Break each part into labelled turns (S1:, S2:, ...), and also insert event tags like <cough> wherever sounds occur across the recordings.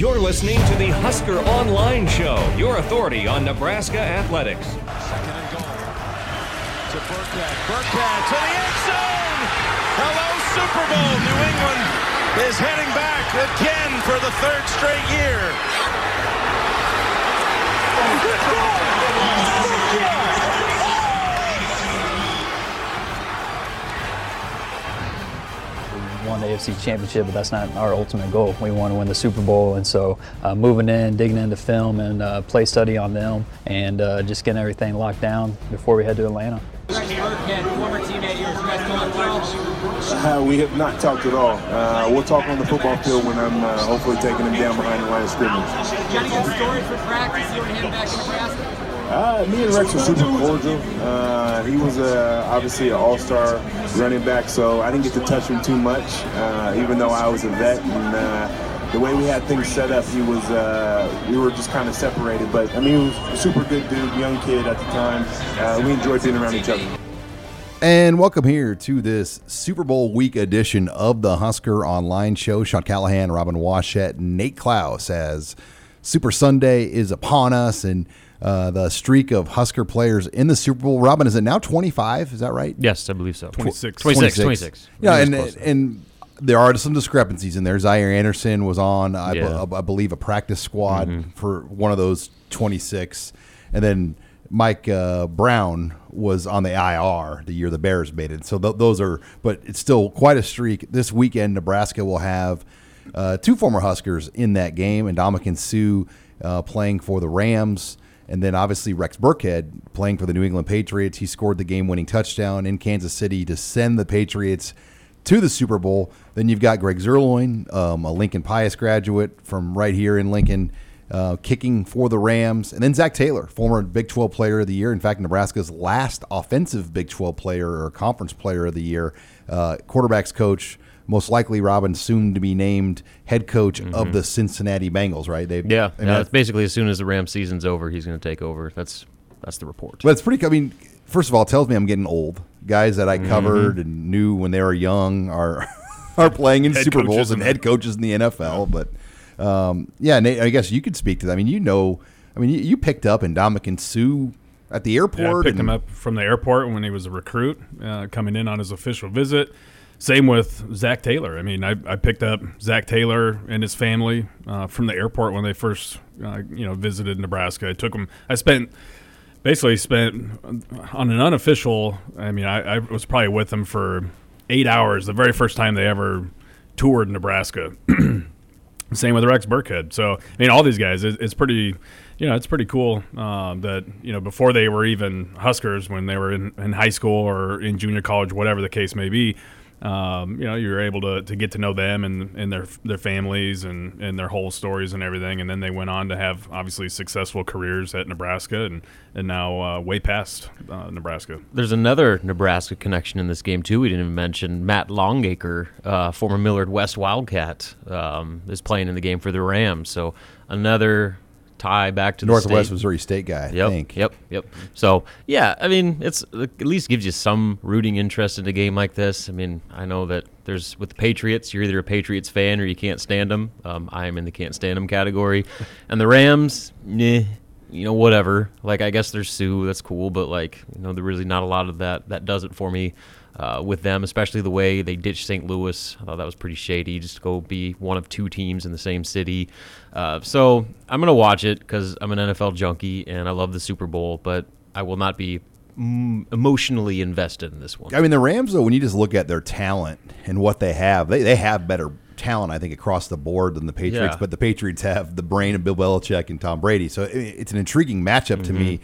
S1: You're listening to the Husker Online Show, your authority on Nebraska athletics.
S2: Second and goal to Burkhead. Burkhead to the end zone. Hello, Super Bowl. New England is heading back again for the third straight year.
S3: Won the AFC Championship, but that's not our ultimate goal. We want to win the Super Bowl, and so uh, moving in, digging into film, and uh, play study on them, and uh, just getting everything locked down before we head to Atlanta.
S4: Uh, we have not talked at all. Uh, we'll talk on the football field when I'm uh, hopefully taking him down behind the line of scrimmage.
S5: Got any good stories for practice? You and him back in Nebraska?
S4: Uh, me and Rex were super cordial. Uh, he was uh, obviously an all-star running back, so I didn't get to touch him too much, uh, even though I was a vet. And uh, the way we had things set up, he was uh, we were just kind of separated. But I mean, he was a super good dude, young kid at the time. We enjoyed being around each other.
S6: And welcome here to this Super Bowl week edition of the Husker Online Show. Sean Callahan, Robin Washut, Nate Clouse as Super Sunday is upon us, and uh, the streak of Husker players in the Super Bowl. Robin, is it now 25? Is that right?
S7: Yes, I believe so.
S8: 26.
S7: 26. 26.
S6: Yeah,
S7: It
S6: and and there are some discrepancies in there. Zaire Anderson was on, I,
S7: Yeah. Mm-hmm.
S6: be- I believe, a practice squad for one of those 26, and then Mike uh, Brown was on the IR the year the Bears made it. So th- those are, but it's still quite a streak. This weekend, Nebraska will have uh, two former Huskers in that game, and Ndamukong Suh uh, playing for the Rams. And then obviously Rex Burkhead playing for the New England Patriots. He scored the game winning touchdown in Kansas City to send the Patriots to the Super Bowl. Then you've got Greg Zuerlein, um, a Lincoln Pius graduate from right here in Lincoln, uh, kicking for the Rams. And then Zac Taylor, former Big 12 player of the year. In fact, Nebraska's last offensive Big 12 player or conference player of the year, uh, quarterbacks coach. Most likely, Robin, soon to be named head coach of the Cincinnati Bengals. Right? They,
S7: Mm-hmm. Yeah,
S6: I mean,
S7: yeah, it's basically as soon as the Ram season's over, he's going to take over. That's that's the report.
S6: But it's pretty. I mean, first of all, it tells me I'm getting old. Guys that I
S7: Mm-hmm.
S6: covered and knew when they were young are <laughs> are playing in
S8: Head
S6: Super Bowls and head coaches in the NFL. But um, yeah, Nate, I guess you could speak to that. I mean, you know, I mean, you, you picked up and Ndamukong Suh at the airport.
S8: Yeah, I picked
S6: and,
S8: him up from the airport when he was a recruit, uh, coming in on his official visit. Same with Zac Taylor. I mean, I, I picked up Zac Taylor and his family uh, from the airport when they first, uh, you know, visited Nebraska. I took them. I spent basically spent on an unofficial. I mean, I, I was probably with them for eight hours. The very first time they ever toured Nebraska. <clears throat> Same with Rex Burkhead. So I mean, all these guys, it, it's pretty, you know, it's pretty cool um, that you know before they were even Huskers, when they were in, in high school or in junior college, whatever the case may be, um, you know, you're able to, to get to know them and, and their their families and, and their whole stories and everything. And then they went on to have obviously successful careers at Nebraska and and now uh, way past uh, Nebraska.
S7: There's another Nebraska connection in this game too. We didn't even mention Matt Longacre, uh, former Millard West Wildcat, um, is playing in the game for the Rams. So another tie back to the
S6: Northwest
S7: state.
S6: Missouri State guy. I
S7: Yep,
S6: think.
S7: yep, yep. So yeah, I mean, it's at least gives you some rooting interest in a game like this. I mean, I know that there's with the Patriots, you're either a Patriots fan or you can't stand them. Um, I am in the can't stand them category, and the Rams, you know, whatever. Like I guess there's Suh, that's cool, but like you know, there really not a lot of that that does it for me. Uh, with them, especially the way they ditched St. Louis, I thought that was pretty shady. Just to go be one of two teams in the same city. Uh, so I'm gonna watch it because I'm an NFL junkie and I love the Super Bowl, but I will not be emotionally invested in this one.
S6: I mean, the Rams, though, when you just look at their talent and what they have, they, they have better talent, I think, across the board than the Patriots.
S7: Yeah.
S6: But the Patriots have the brain of Bill Belichick and Tom Brady. So it, it's an intriguing matchup to me.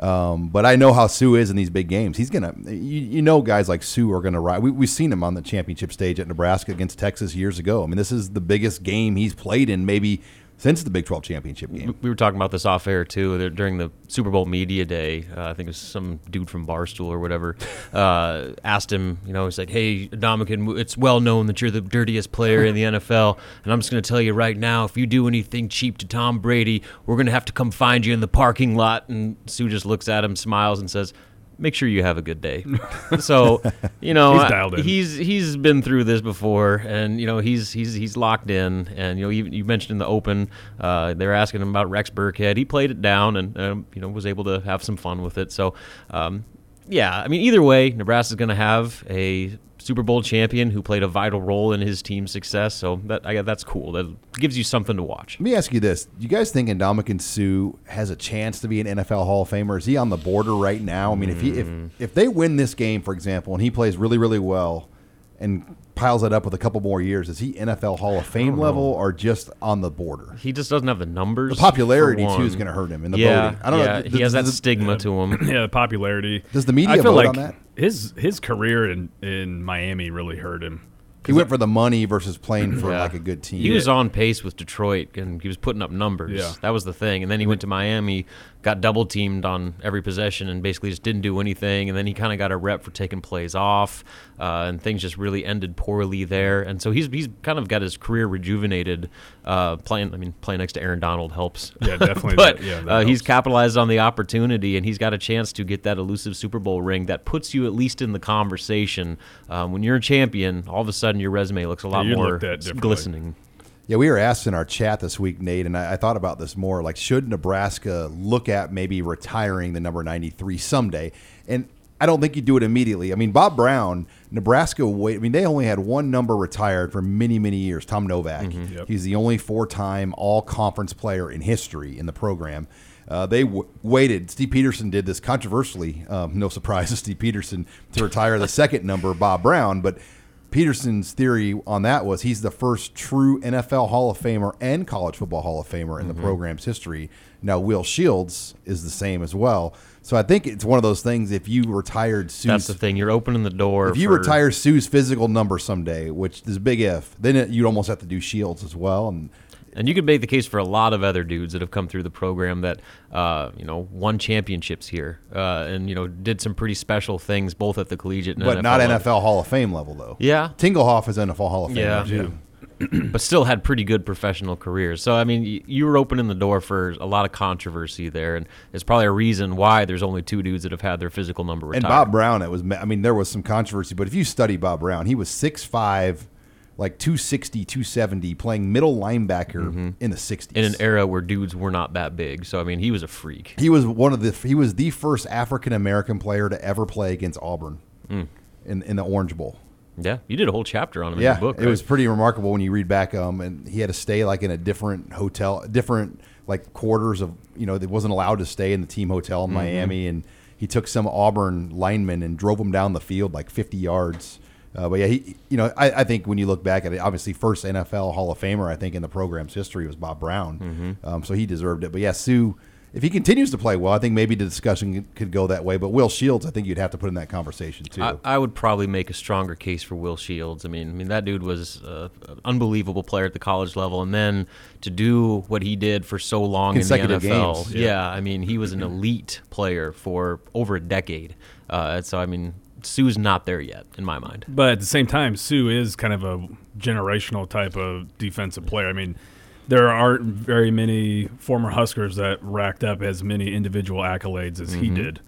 S6: Um, but I know how Suh is in these big games. He's gonna, you, you know, guys like Suh are gonna ride. We, we've seen him on the championship stage at Nebraska against Texas years ago. I mean, this is the biggest game he's played in maybe since the Big 12 championship game.
S7: We were talking about this off air too during the Super Bowl media day. Uh, I think it was some dude from Barstool or whatever uh, asked him. You know, he's like, "Hey, Ndamukong, it's well known that you're the dirtiest player in the <laughs> NFL, and I'm just going to tell you right now, if you do anything cheap to Tom Brady, we're going to have to come find you in the parking lot." And Suh just looks at him, smiles, and says. Make sure you have a good day. so, <laughs> you know,
S8: He's dialed in.
S7: he's he's been through this before, and you know he's he's he's locked in. And you know, you, you mentioned in the Open, uh, they were asking him about Rex Burkhead. He played it down, and um, you know was able to have some fun with it. So, um, yeah, I mean, either way, Nebraska's going to have a Super Bowl champion who played a vital role in his team's success. So that I, that's cool. That gives you something to watch.
S6: Let me ask you this: Do You guys think Ndamukong Suh has a chance to be an NFL Hall of Famer? Is he on the border right now? I mean, if he if
S7: Mm.
S6: if they win this game, for example, and he plays really really well, and piles it up with a couple more years, is he NFL Hall of Fame level or just on the border?
S7: He just doesn't have the numbers.
S6: The popularity
S7: for
S6: too is going to hurt him in the
S7: yeah,
S6: voting. I don't
S7: yeah,
S6: know.
S7: he
S6: Does-
S7: has that
S6: does-
S7: stigma <clears throat> to him.
S8: Yeah, the popularity.
S6: Does the media
S8: I feel
S6: vote
S8: like
S6: on that?
S8: his his career in in Miami really hurt him.
S6: He went for the money versus playing for
S7: Yeah.
S6: like a good team.
S7: He was on pace with Detroit, and he was putting up numbers.
S8: Yeah.
S7: That was the thing. And then he went to Miami, got double teamed on every possession, and basically just didn't do anything. And then he kind of got a rep for taking plays off, uh, and things just really ended poorly there. And so he's he's kind of got his career rejuvenated. Uh, playing, I mean, playing next to Aaron Donald helps.
S8: Yeah, definitely <laughs>
S7: but
S8: that- yeah, that
S7: uh, he's
S8: helps.
S7: capitalized on the opportunity, and he's got a chance to get that elusive Super Bowl ring that puts you at least in the conversation. Um, when you're a champion, all of a sudden your resume looks a lot
S8: you're
S7: more
S8: looked
S7: glistening.
S6: Yeah, we were asked in our chat this week, Nate, and I, I thought about this more. Like, should Nebraska look at maybe retiring the number 93 someday? And I don't think you do it immediately. I mean, Bob Brown, Nebraska, wait, I mean, they only had one number retired for many, many years, Tom Novak.
S8: Yep.
S6: He's the only four time all conference player in history in the program. Uh, they w- waited. Steve Pederson did this controversially. Um, no surprise to Steve Pederson to retire the second number, Bob Brown. But Pederson's theory on that was he's the first true NFL Hall of Famer and college football Hall of Famer in the mm-hmm. program's history. Now, Will Shields is the same as well. So I think it's one of those things. If you retired Suh's,
S7: That's the thing. You're opening the door.
S6: if you
S7: for-
S6: retire Suh's physical number someday, which is a big if, then it, you'd almost have to do Shields as well. And
S7: and you could make the case for a lot of other dudes that have come through the program that, uh, you know, won championships here, uh, and you know, did some pretty special things both at the collegiate and
S6: but
S7: NFL
S6: not
S7: level.
S6: NFL Hall of Fame level though.
S7: Yeah.
S6: Tingelhoff is NFL Hall of Fame
S7: Yeah.
S6: too.
S7: but still had pretty good professional careers. So I mean, y- you were opening the door for a lot of controversy there, and it's probably a reason why there's only two dudes that have had their physical number retired.
S6: And Bob Brown, it was. I mean, there was some controversy, but if you study Bob Brown, he was 6'5", like 260, 270, playing middle linebacker in the 60s.
S7: Mm-hmm. in an era where dudes were not that big, so I mean, he was a freak.
S6: he was one of the he was the first African American player to ever play against Auburn
S7: Mm.
S6: in in the Orange Bowl.
S7: Yeah, you did a whole chapter on him
S6: Yeah,
S7: in your book.
S6: it was pretty remarkable when you read back. Um, and he had to stay like in a different hotel, different like quarters of you know, they wasn't allowed to stay in the team hotel
S7: Mm-hmm.
S6: in Miami, and he took some Auburn linemen and drove them down the field like 50 yards. Uh, but yeah, he, you know, I, I think when you look back at it, obviously first NFL Hall of Famer, I think in the program's history was Bob Brown,
S7: Mm-hmm.
S6: um, so he deserved it. But yeah, Suh, if he continues to play well, I think maybe the discussion could go that way. But Will Shields, I think you'd have to put in that conversation too.
S7: I, I would probably make a stronger case for Will Shields. I mean, I mean that dude was uh, an unbelievable player at the college level, and then to do what he did for so long in the
S6: Consecutive
S7: NFL,
S6: games,
S7: yeah. I mean, he was an elite player for over a decade. Uh, so I mean, Suh's not there yet in my mind.
S8: But at the same time, Suh is kind of a generational type of defensive player. I mean, there aren't very many former Huskers that racked up as many individual accolades as he did.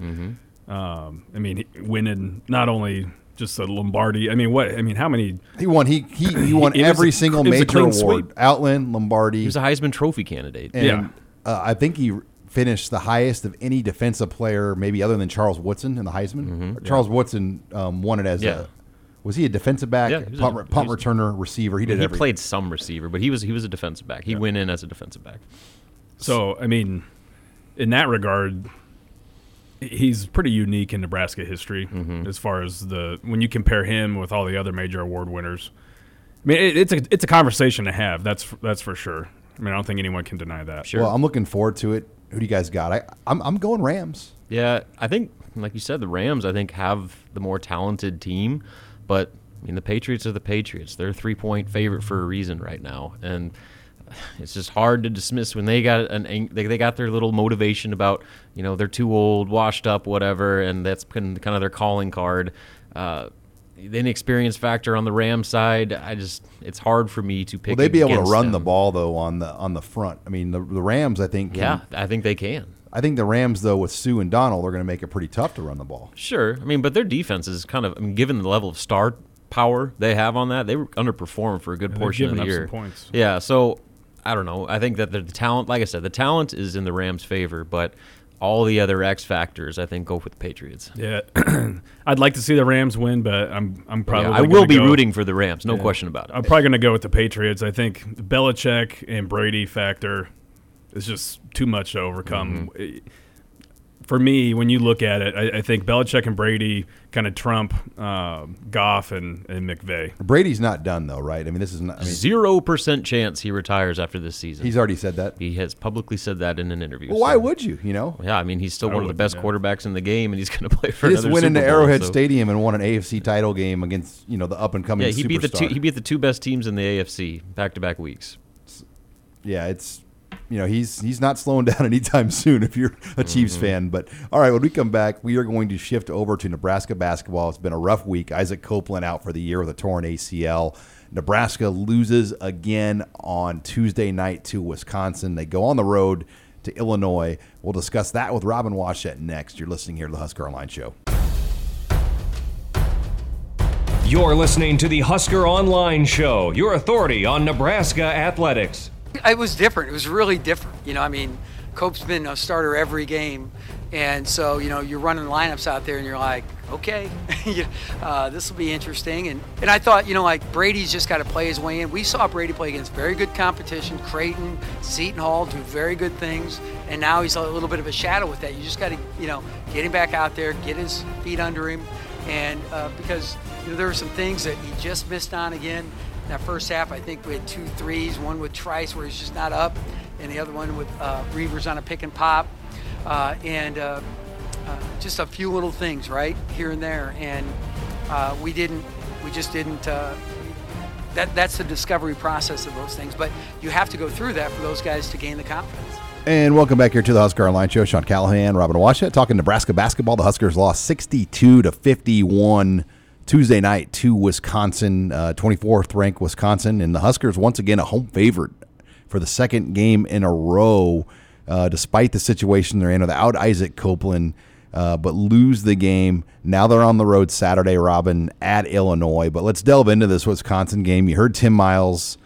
S8: Um, I mean, winning not only just the Lombardi. I mean, what? I mean, how many?
S6: He won. He he, he won every
S8: a-
S6: single
S8: it was a
S6: major award.
S8: sweep.
S6: Outland, Lombardi.
S7: He was a Heisman Trophy candidate.
S6: and
S8: Yeah.
S6: uh, I think he finished the highest of any defensive player, maybe other than Charles Woodson in the Heisman. Charles Woodson um, won it as
S7: Mm-hmm. Yeah.
S6: A. Was he a defensive back,
S7: Yeah,
S6: punt,
S7: a-
S6: punt returner, receiver? He did
S7: he
S6: everything.
S7: played some receiver, but he was he was a defensive back. He went in as a defensive back.
S8: So I mean, in that regard, he's pretty unique in Nebraska history mm-hmm. as far as the when you compare him with all the other major award winners. I mean, it, it's a it's a conversation to have. That's that's for sure. I mean, I don't think anyone can deny that.
S7: Sure.
S6: Well, I'm looking forward to it. Who do you guys got? I, I'm I'm going Rams.
S7: Yeah, I think, like you said, the Rams, I think, have the more talented team, but I mean, the Patriots are the Patriots. They're a three point favorite for a reason right now, and it's just hard to dismiss when they got an they, they got their little motivation about you know they're too old, washed up, whatever, and that's kind of their calling card. Uh, the inexperience factor on the Rams side, I just it's hard for me to pick.
S6: Will they be able to run the ball though on the on the front? I mean, the, the Rams, I think. can-
S7: Yeah, I think they can.
S6: I think the Rams, though, with Suh and Donald, are going to make it pretty tough to run the ball.
S7: Sure. I mean, but their defense is kind of, I mean, given the level of star power they have on that, they were underperformed for a good
S8: they've
S7: portion of the
S8: up
S7: year.
S8: some points.
S7: Yeah. So I don't know. I think that the talent, like I said, the talent is in the Rams' favor, but all the other X factors, I think, go with the Patriots.
S8: Yeah, <clears throat> I'd like to see the Rams win, but I'm I'm probably
S7: Yeah, I will be
S8: go-
S7: rooting for the Rams, no
S8: Yeah.
S7: question about it.
S8: I'm probably going to go with the Patriots. I think the Belichick and Brady factor is just too much to overcome.
S7: Mm-hmm.
S8: For me, when you look at it, I, I think Belichick and Brady kind of trump uh, Goff and, and McVay.
S6: Brady's not done though, right? I mean, this is not. I mean,
S7: Zero percent chance he retires after this season.
S6: he's already said that.
S7: he has publicly said that in an interview.
S6: Well, why would you? You know,
S7: Yeah, I mean, he's still
S8: I
S7: one of the best
S8: yeah.
S7: quarterbacks in the game, and he's going <laughs> to play for
S6: he just
S7: another
S6: went into
S7: Bowl,
S6: Arrowhead
S7: so-
S6: Stadium and won an AFC title game against you know the up and coming.
S7: Yeah, he beat the two. He beat the two best teams in the AFC back to back weeks.
S6: yeah, it's you know he's he's not slowing <laughs> down anytime soon if you're a Chiefs mm-hmm. fan. But all right, when we come back, we are going to shift over to Nebraska basketball. It's been a rough week. Isaac Copeland out for the year with a torn ACL. Nebraska loses again on Tuesday night to Wisconsin. They go on the road to Illinois. We'll discuss that with Robin Washut next. You're listening here to the Husker Online Show.
S1: You're listening to the Husker Online Show, your authority on Nebraska athletics.
S5: It was different. It was really different. You know, I mean, Cope's been a starter every game, and so you know you're running lineups out there, and you're like, okay, <laughs> uh, this will be interesting. And and I thought, you know, like Brady's just got to play his way in. We saw Brady play against very good competition. Creighton, Seton Hall do very good things, and now he's a little bit of a shadow with that. You just got to, you know, get him back out there, get his feet under him, and uh, because you know there were some things that he just missed on again. That first half, I think we had two threes, one with Trice where he's just not up, and the other one with uh, Reavers on a pick and pop, uh, and uh, uh, just a few little things, right here and there, and uh, we didn't, we just didn't. Uh, that that's the discovery process of those things, but you have to go through that for those guys to gain the confidence.
S6: And welcome back here to the Husker Online Show. Sean Callahan, Robin Washut, talking Nebraska basketball. The Huskers lost 62 to 51 Tuesday night to Wisconsin, uh, 24th ranked Wisconsin. And the Huskers, once again, a home favorite for the second game in a row, uh, despite the situation they're in without Isaac Copeland, uh, but lose the game. Now they're on the road Saturday, Robin, at Illinois. But let's delve into this Wisconsin game. You heard Tim Miles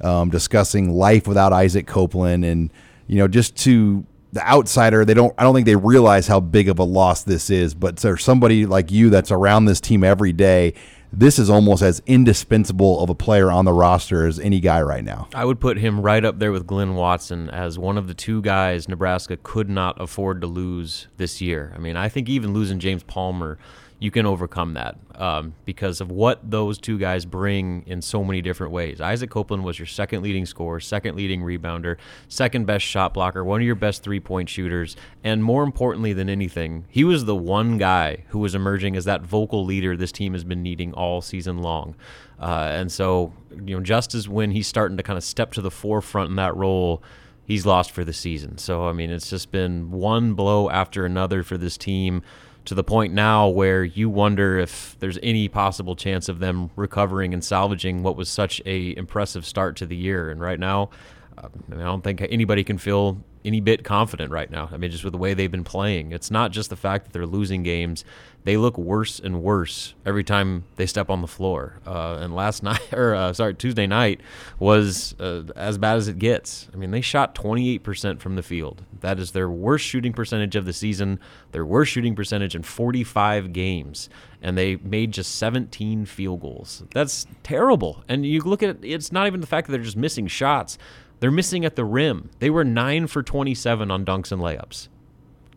S6: um, discussing life without Isaac Copeland, and you know, just to the outsider, they don't. I don't think they realize how big of a loss this is. But for somebody like you that's around this team every day, this is almost as indispensable of a player on the roster as any guy right now.
S7: I would put him right up there with Glynn Watson as one of the two guys Nebraska could not afford to lose this year. I mean, I think even losing James Palmer, you can overcome that um, because of what those two guys bring in so many different ways. Isaac Copeland was your second leading scorer, second leading rebounder, second best shot blocker, one of your best three point shooters, and more importantly than anything, he was the one guy who was emerging as that vocal leader this team has been needing all season long. Uh, and so, you know, just as when he's starting to kind of step to the forefront in that role, he's lost for the season. So, I mean, it's just been one blow after another for this team to the point now where you wonder if there's any possible chance of them recovering and salvaging what was such a impressive start to the year. And right now, uh, I, mean, I don't think anybody can feel any bit confident right now. I mean, just with the way they've been playing, it's not just the fact that they're losing games; they look worse and worse every time they step on the floor. Uh, and last <laughs> night, or uh, sorry, Tuesday night was uh, as bad as it gets. I mean, they shot 28% from the field. That is their worst shooting percentage of the season. Their worst shooting percentage in 45 games, and they made just 17 field goals. That's terrible. And you look at it; it's not even the fact that they're just missing shots. They're missing at the rim. They were 9 for 27 on dunks and layups.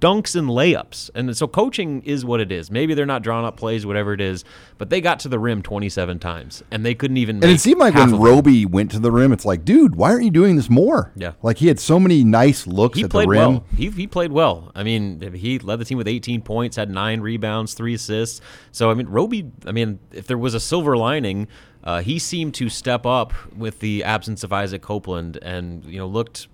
S7: Dunks and layups. And so coaching is what it is. Maybe they're not drawing up plays, whatever it is, but they got to the rim 27 times and they couldn't even
S6: And it seemed like when. Roby went to the rim, it's like, dude, why aren't you doing this more?
S7: Yeah.
S6: like he had so many nice looks
S7: he
S6: at
S7: played
S6: the rim.
S7: well. He, he played well. I mean, he led the team with 18 points, had nine rebounds, three assists. So I mean, Roby. I mean, if there was a silver lining, uh, he seemed to step up with the absence of Isaac Copeland, and you know looked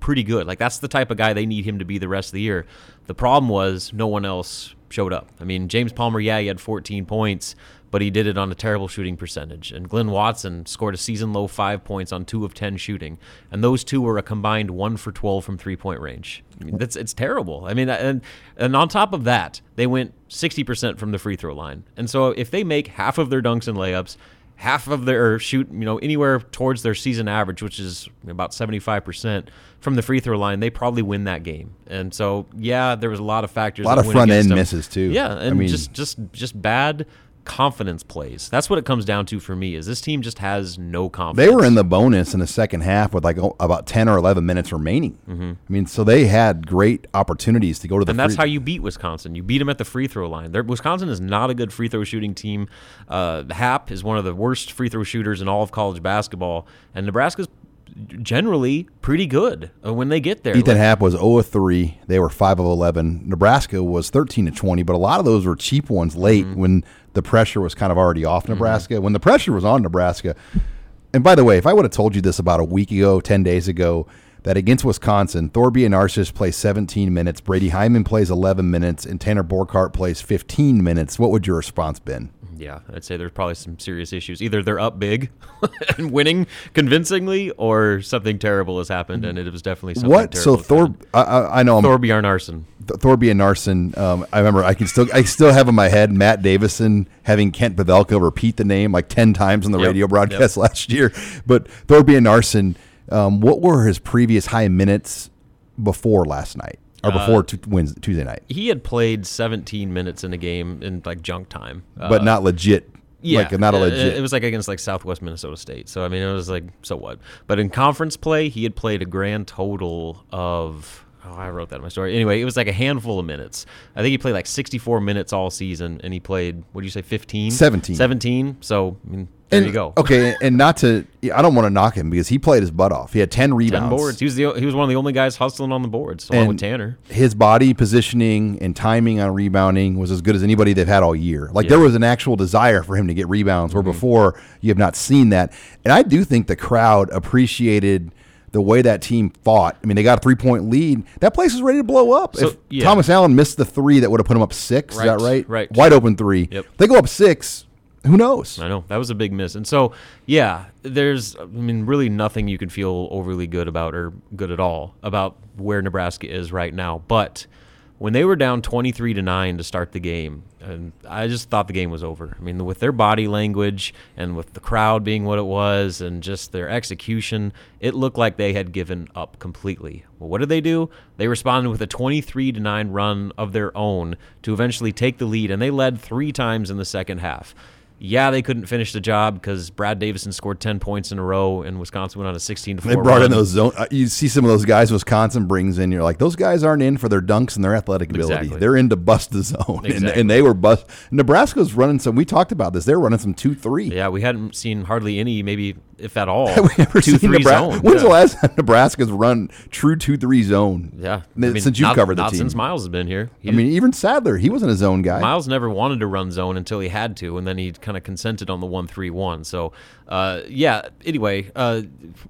S7: pretty good. Like that's the type of guy they need him to be the rest of the year. The problem was no one else showed up. I mean, James Palmer, yeah, he had 14 points, but he did it on a terrible shooting percentage. And Glynn Watson scored a season low five points on two of 10 shooting. And those two were a combined one for 12 from three point range. I mean, that's, it's terrible. I mean, and, and on top of that, they went 60% from the free throw line. And so if they make half of their dunks and layups, half of their shoot, you know, anywhere towards their season average, which is about 75% from the free throw line, they probably win that game. And so, yeah, there was a lot of factors.
S6: A lot
S7: that
S6: of front end
S7: them.
S6: misses, too.
S7: Yeah,
S6: I
S7: and
S6: mean-
S7: just just just bad confidence plays. That's what it comes down to for me. Is this team just has no confidence?
S6: They were in the bonus in the second half with like oh, about ten or eleven minutes remaining.
S7: Mm-hmm.
S6: I mean, so they had great opportunities to go to the.
S7: and that's
S6: free-
S7: how you beat Wisconsin. You beat them at the free throw line. They're, Wisconsin is not a good free throw shooting team. Uh, Happ is one of the worst free throw shooters in all of college basketball, and Nebraska's generally pretty good uh, when they get there.
S6: Ethan
S7: Like-
S6: Happ was 0 of 3. They were 5 of 11. Nebraska was 13 to 20, but a lot of those were cheap ones late
S7: Mm-hmm.
S6: when the pressure was kind of already off mm-hmm. Nebraska. When the pressure was on Nebraska, and by the way, if I would have told you this about a week ago, 10 days ago, that against Wisconsin, Thorbjarnarson play 17 minutes, Brady Hymon plays 11 minutes, and Tanner Borchardt plays 15 minutes, what would your response been?
S7: Yeah, I'd say there's probably some serious issues. Either they're up big <laughs> and winning convincingly, or something terrible has happened, and it was definitely something
S6: What? So. Thor, I, I, know I'm
S7: Thorbjarnarson.
S6: Th- Thorbjarnarson. Um, I remember I can still I still have in my head Matt Davison having Kent Pavelka repeat the name like ten times on the
S7: Yep,
S6: radio broadcast <laughs> last year. But Thorbjarnarson, um, what were his previous high minutes before last night or
S7: Uh,
S6: before Wednesday, Tuesday night?
S7: He had played 17 minutes in a game in like junk time,
S6: but
S7: Uh,
S6: not legit.
S7: Yeah,
S6: like not a
S7: uh,
S6: legit.
S7: It was like against like Southwest Minnesota State. So I mean, it was like so what. But in conference play, he had played a grand total of. Oh, I wrote that in my story. Anyway, it was like a handful of minutes. I think he played like 64 minutes all season, and he played what do you say, 15?
S6: 17.
S7: 17. So I mean, there
S6: And-
S7: you go.
S6: Okay, and not to I don't want to knock him because he played his butt off. He had ten
S7: 10
S6: rebounds.
S7: boards. He was the he was one of the only guys hustling on the boards, along
S6: And
S7: with Tanner.
S6: His body positioning and timing on rebounding was as good as anybody they've had all year. Like
S7: Yeah. Mm-hmm.
S6: there was an actual desire for him to get rebounds, where before you have not seen that. And I do think the crowd appreciated the way that team fought. I mean, they got a three point lead. That place is ready to blow up.
S7: So,
S6: if
S7: yeah.
S6: Thomas Allen missed the three that would have put him up six, is that
S7: Right,
S6: right?
S7: right.
S6: Wide open three.
S7: Yep.
S6: They go up six. Who knows?
S7: I know that was a big miss, and so yeah, there's I mean really nothing you can feel overly good about or good at all about where Nebraska is right now. But when they were down 23 to nine to start the game, and I just thought the game was over. I mean, with their body language and with the crowd being what it was, and just their execution, it looked like they had given up completely. Well, what did they do? They responded with a 23 to 9 run of their own to eventually take the lead, and they led three times in the second half. Yeah, they couldn't finish the job because Brad Davison scored 10 points in a row, and Wisconsin went on a 16 to 4
S6: They brought in those zone. uh, You see some of those guys Wisconsin brings in. You're like, those guys aren't in for their dunks and their athletic ability.
S7: Exactly.
S6: They're in to bust the zone, and, and they were bust. Nebraska's running some. We talked about this. They're running some two three.
S7: Yeah, we hadn't seen hardly any, maybe if at all, <laughs>
S6: Have we ever
S7: two three
S6: Nebraska?
S7: zone.
S6: When's
S7: yeah.
S6: the last time Nebraska's run true two three zone?
S7: Yeah,
S6: N- since you've covered the
S7: not
S6: team.
S7: since Miles has been here. He
S6: I mean, even Sadler, he wasn't a zone guy.
S7: Miles never wanted to run zone until he had to, and then he kind of consented on the one three one. So, uh, yeah. Anyway, uh,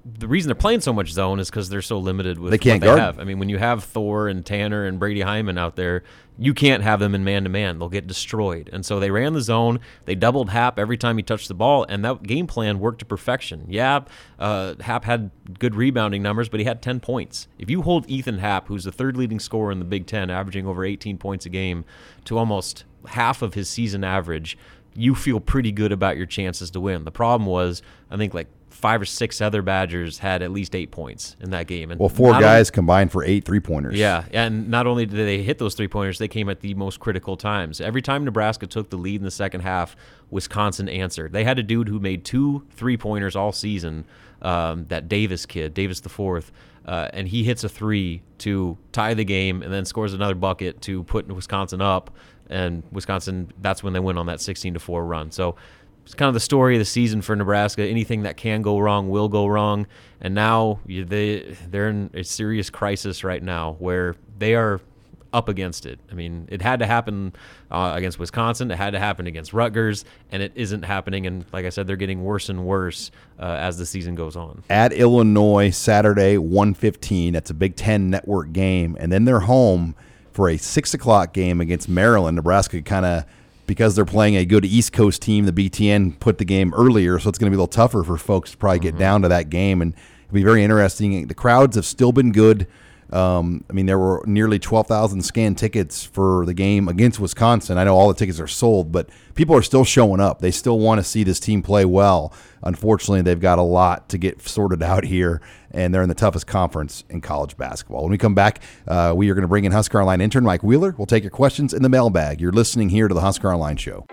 S7: the reason they're playing so much zone is because they're so limited with
S6: They can't
S7: what they
S6: guard.
S7: have. I mean, when you have Thor and Tanner and Brady Hymon out there, you can't have them in man to man. They'll get destroyed. And so they ran the zone. They doubled Happ every time he touched the ball, and that game plan worked to perfection. Yeah, uh, Happ had good rebounding numbers, but he had 10 points. If you hold Ethan Happ, who's the third leading scorer in the Big Ten, averaging over 18 points a game, to almost half of his season average, you feel pretty good about your chances to win. The problem was, I think like five or six other Badgers had at least eight points in that game. And
S6: well, four
S7: not only-
S6: guys combined for eight three pointers.
S7: yeah, and not only did they hit those three pointers, they came at the most critical times. Every time Nebraska took the lead in the second half, Wisconsin answered. They had a dude who made two three pointers all season, um, that Davis kid, Davis the fourth, uh, and he hits a three to tie the game, and then scores another bucket to put Wisconsin up. And Wisconsin, that's when they went on that 16 to four run. So it's kind of the story of the season for Nebraska. Anything that can go wrong will go wrong, and now they they're in a serious crisis right now where they are up against it. I mean, it had to happen uh, against Wisconsin. It had to happen against Rutgers, and it isn't happening. And like I said, they're getting worse and worse uh, as the season goes on.
S6: At Illinois Saturday, one fifteen. That's a Big Ten Network game, and then they're home for a six o'clock game against Maryland. Nebraska kind of because they're playing a good East Coast team. The BTN put the game earlier, so it's going to be a little tougher for folks to probably get mm-hmm. down to that game, and it'll be very interesting. The crowds have still been good. Um, I mean, there were nearly 12,000 scanned tickets for the game against Wisconsin. I know all the tickets are sold, but people are still showing up. They still want to see this team play well. Unfortunately, they've got a lot to get sorted <laughs> out here, and they're in the toughest conference in college basketball. When we come back, uh, we are going to bring in Husker Online intern Mike Wheeler. We'll take your questions in the mailbag. You're listening here to the Husker Online Show.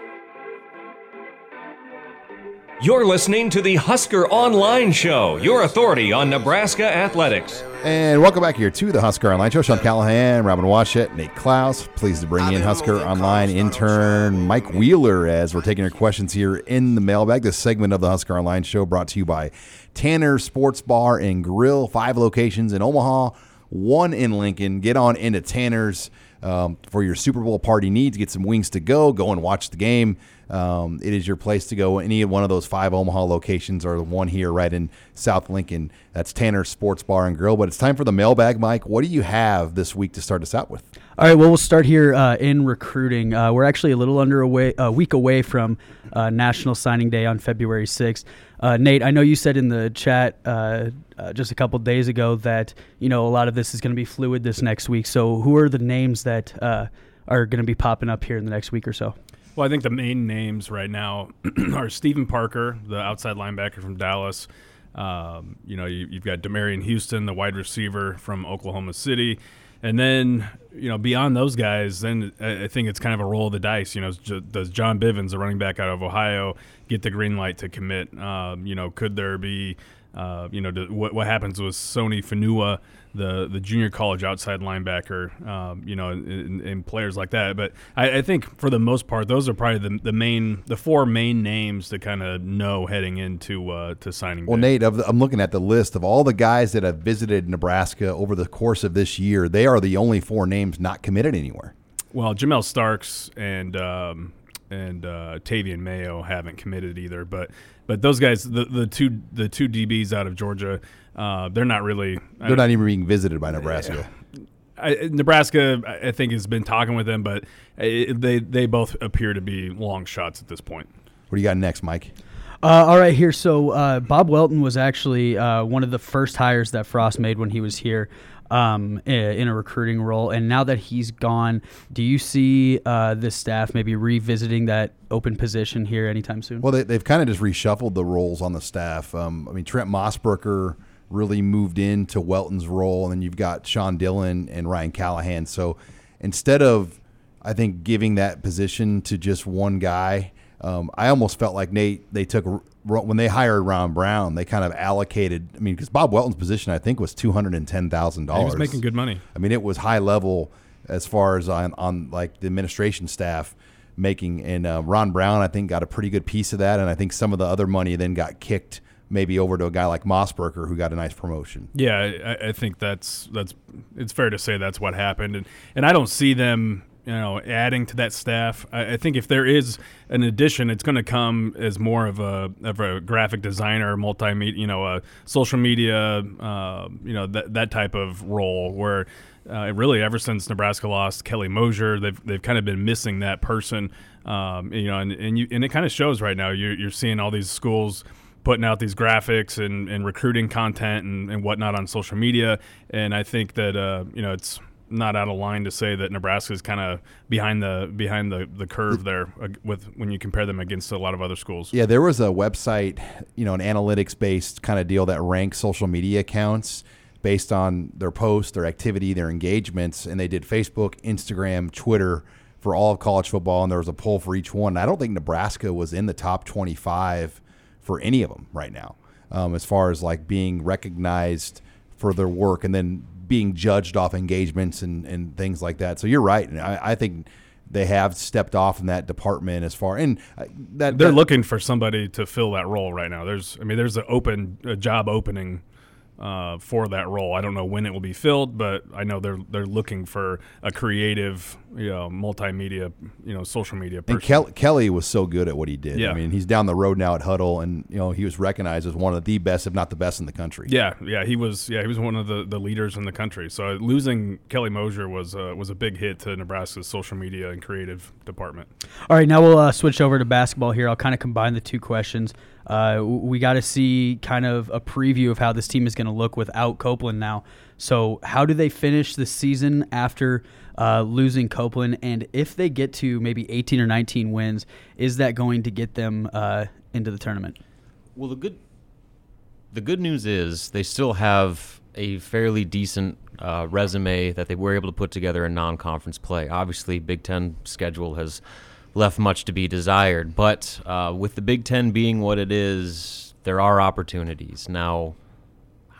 S1: You're listening to the Husker Online Show, your authority on Nebraska athletics.
S6: And welcome back here to the Husker Online Show. Sean Callahan, Robin Washut, Nate Clouse. Pleased to bring in Husker Online intern Mike Wheeler as we're taking your questions here in the mailbag. This segment of the Husker Online Show brought to you by Tanner Sports Bar and Grill. Five locations in Omaha, one in Lincoln. Get on into Tanner's um, for your Super Bowl party needs. Get some wings to go. Go and watch the game. Um, it is your place to go. Any one of those five Omaha locations or the one here right in South Lincoln. That's Tanner Sports Bar and Grill. But it's time for the mailbag, Mike. What do you have this week to start us out with?
S9: All right. Well, we'll start here uh, in recruiting. Uh, we're actually a little under a, way, a week away from uh, National Signing Day on February 6th. Uh, Nate, I know you said in the chat uh, uh, just a couple days ago that you know a lot of this is going to be fluid this next week. So, who are the names that are going to be popping up here in the next week or so?
S8: Well, I think the main names right now <clears throat> are Stephen Parker, the outside linebacker from Dallas. Um, you know, you, have got Demariyon Houston, the wide receiver from Oklahoma City. And then, you know, beyond those guys, then I think it's kind of a roll of the dice. You know, does John Bivens, the running back out of Ohio, get the green light to commit? Um, you know, could there be, uh, you know, what, what happens with Sony Fonua? The the junior college outside linebacker, um, you know, and, and, players like that. But I, I, think for the most part, those are probably the, the main the four main names to kind of know heading into uh, to signing.
S6: Well, day. Nate, I'm looking at the list of all the guys that have visited Nebraska over the course of this year. They are the only four names not committed anywhere.
S8: Well, Jamel Starks and um, and uh, Tavian Mayo haven't committed either, but but those guys, the, the two the two DBs out of Georgia, uh, they're not really.
S6: They're I, not even being visited by Nebraska.
S8: I, Nebraska, I think, has been talking with them, but it, they they both appear to be long shots at this point.
S6: What do you got next, Mike?
S9: Uh, all right, here. So uh, Bob Welton was actually uh, one of the first hires that Frost made when he was here um, in a recruiting role. And now that he's gone, do you see uh, this staff maybe revisiting that open position here anytime soon?
S6: Well, they, have kind of just reshuffled the roles on the staff. Um, I mean, Trent Mossberger really moved into Welton's role, and then you've got Sean Dillon and Ryan Callahan. So instead of, I think, giving that position to just one guy, um, I almost felt like Nate they took when they hired Ron Brown, they kind of allocated. I mean, because Bob Welton's position, I think, was two hundred and ten thousand dollars. He
S8: was making good money.
S6: I mean, it was high level as far as on, on like the administration staff making. And uh, Ron Brown, I think, got a pretty good piece of that, and I think some of the other money then got kicked maybe over to a guy like Mossberger who got a nice promotion.
S8: Yeah, I, I think that's that's it's fair to say that's what happened, and and I don't see them you know, adding to that staff. I, I think if there is an addition, it's going to come as more of a of a graphic designer, multimedia, you know, a social media, uh, you know, that that type of role where. Uh, really, ever since Nebraska lost Kelly Mosier, they've, they've kind of been missing that person, um, you know, and and, you, and it kind of shows right now. You're, you're seeing all these schools putting out these graphics and, and recruiting content and, and whatnot on social media, and I think that uh, you know it's not out of line to say that Nebraska is kind of behind the behind the, the curve there with when you compare them against a lot of other schools.
S6: Yeah, there was a website, you know, an analytics based kind of deal that ranks social media accounts based on their posts, their activity, their engagements, and they did Facebook, Instagram, Twitter for all of college football, and there was a poll for each one. I don't think Nebraska was in the top 25 for any of them right now, um, as far as like being recognized for their work, and then being judged off engagements and, and things like that. So you're right. And I, I think they have stepped off in that department as far and uh, that
S8: they're
S6: that,
S8: looking for somebody to fill that role right now. There's, I mean, there's an open a job opening uh, for that role. I don't know when it will be filled, but I know they're they're looking for a creative, you know, multimedia, you know, social media person.
S6: And Kel- Kelly was so good at what he did.
S8: Yeah.
S6: I mean, he's down the road now at Huddle, and you know he was recognized as one of the best, if not the best, in the country.
S8: Yeah, yeah, he was. Yeah, he was one of the, the leaders in the country. So losing Kelly Mosier was uh, was a big hit to Nebraska's social media and creative department.
S9: All right, now we'll uh, switch over to basketball here. I'll kind of combine the two questions. Uh, we got to see kind of a preview of how this team is going to look without Copeland now. So, how do they finish the season after uh, losing Copeland? And if they get to maybe 18 or 19 wins, is that going to get them uh, into the tournament?
S7: Well, the good the good news is they still have a fairly decent uh, resume that they were able to put together in non-conference play. Obviously, Big Ten schedule has left much to be desired, but uh, with the Big Ten being what it is, there are opportunities now.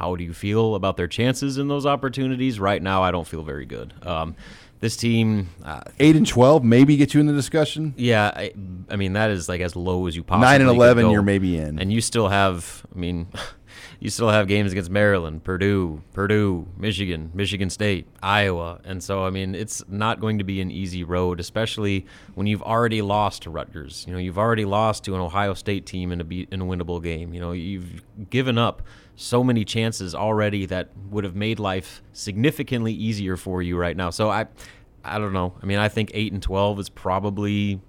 S7: How do you feel about their chances in those opportunities? Right now, I don't feel very good. Um, this team, uh,
S6: Eight and twelve maybe get you in the discussion.
S7: yeah, I, I mean that is like as low as you possibly.
S6: Nine and 11,
S7: go.
S6: you're maybe in.
S7: and you still have. I mean, <laughs> you still have games against Maryland, Purdue, Purdue, Michigan, Michigan State, Iowa, and so I mean it's not going to be an easy road, especially when you've already lost to Rutgers. You know, you've already lost to an Ohio State team in a beat in a winnable game. You know, you've given up so many chances already that would have made life significantly easier for you right now. So I, I don't know. I mean, I think eight and twelve is probably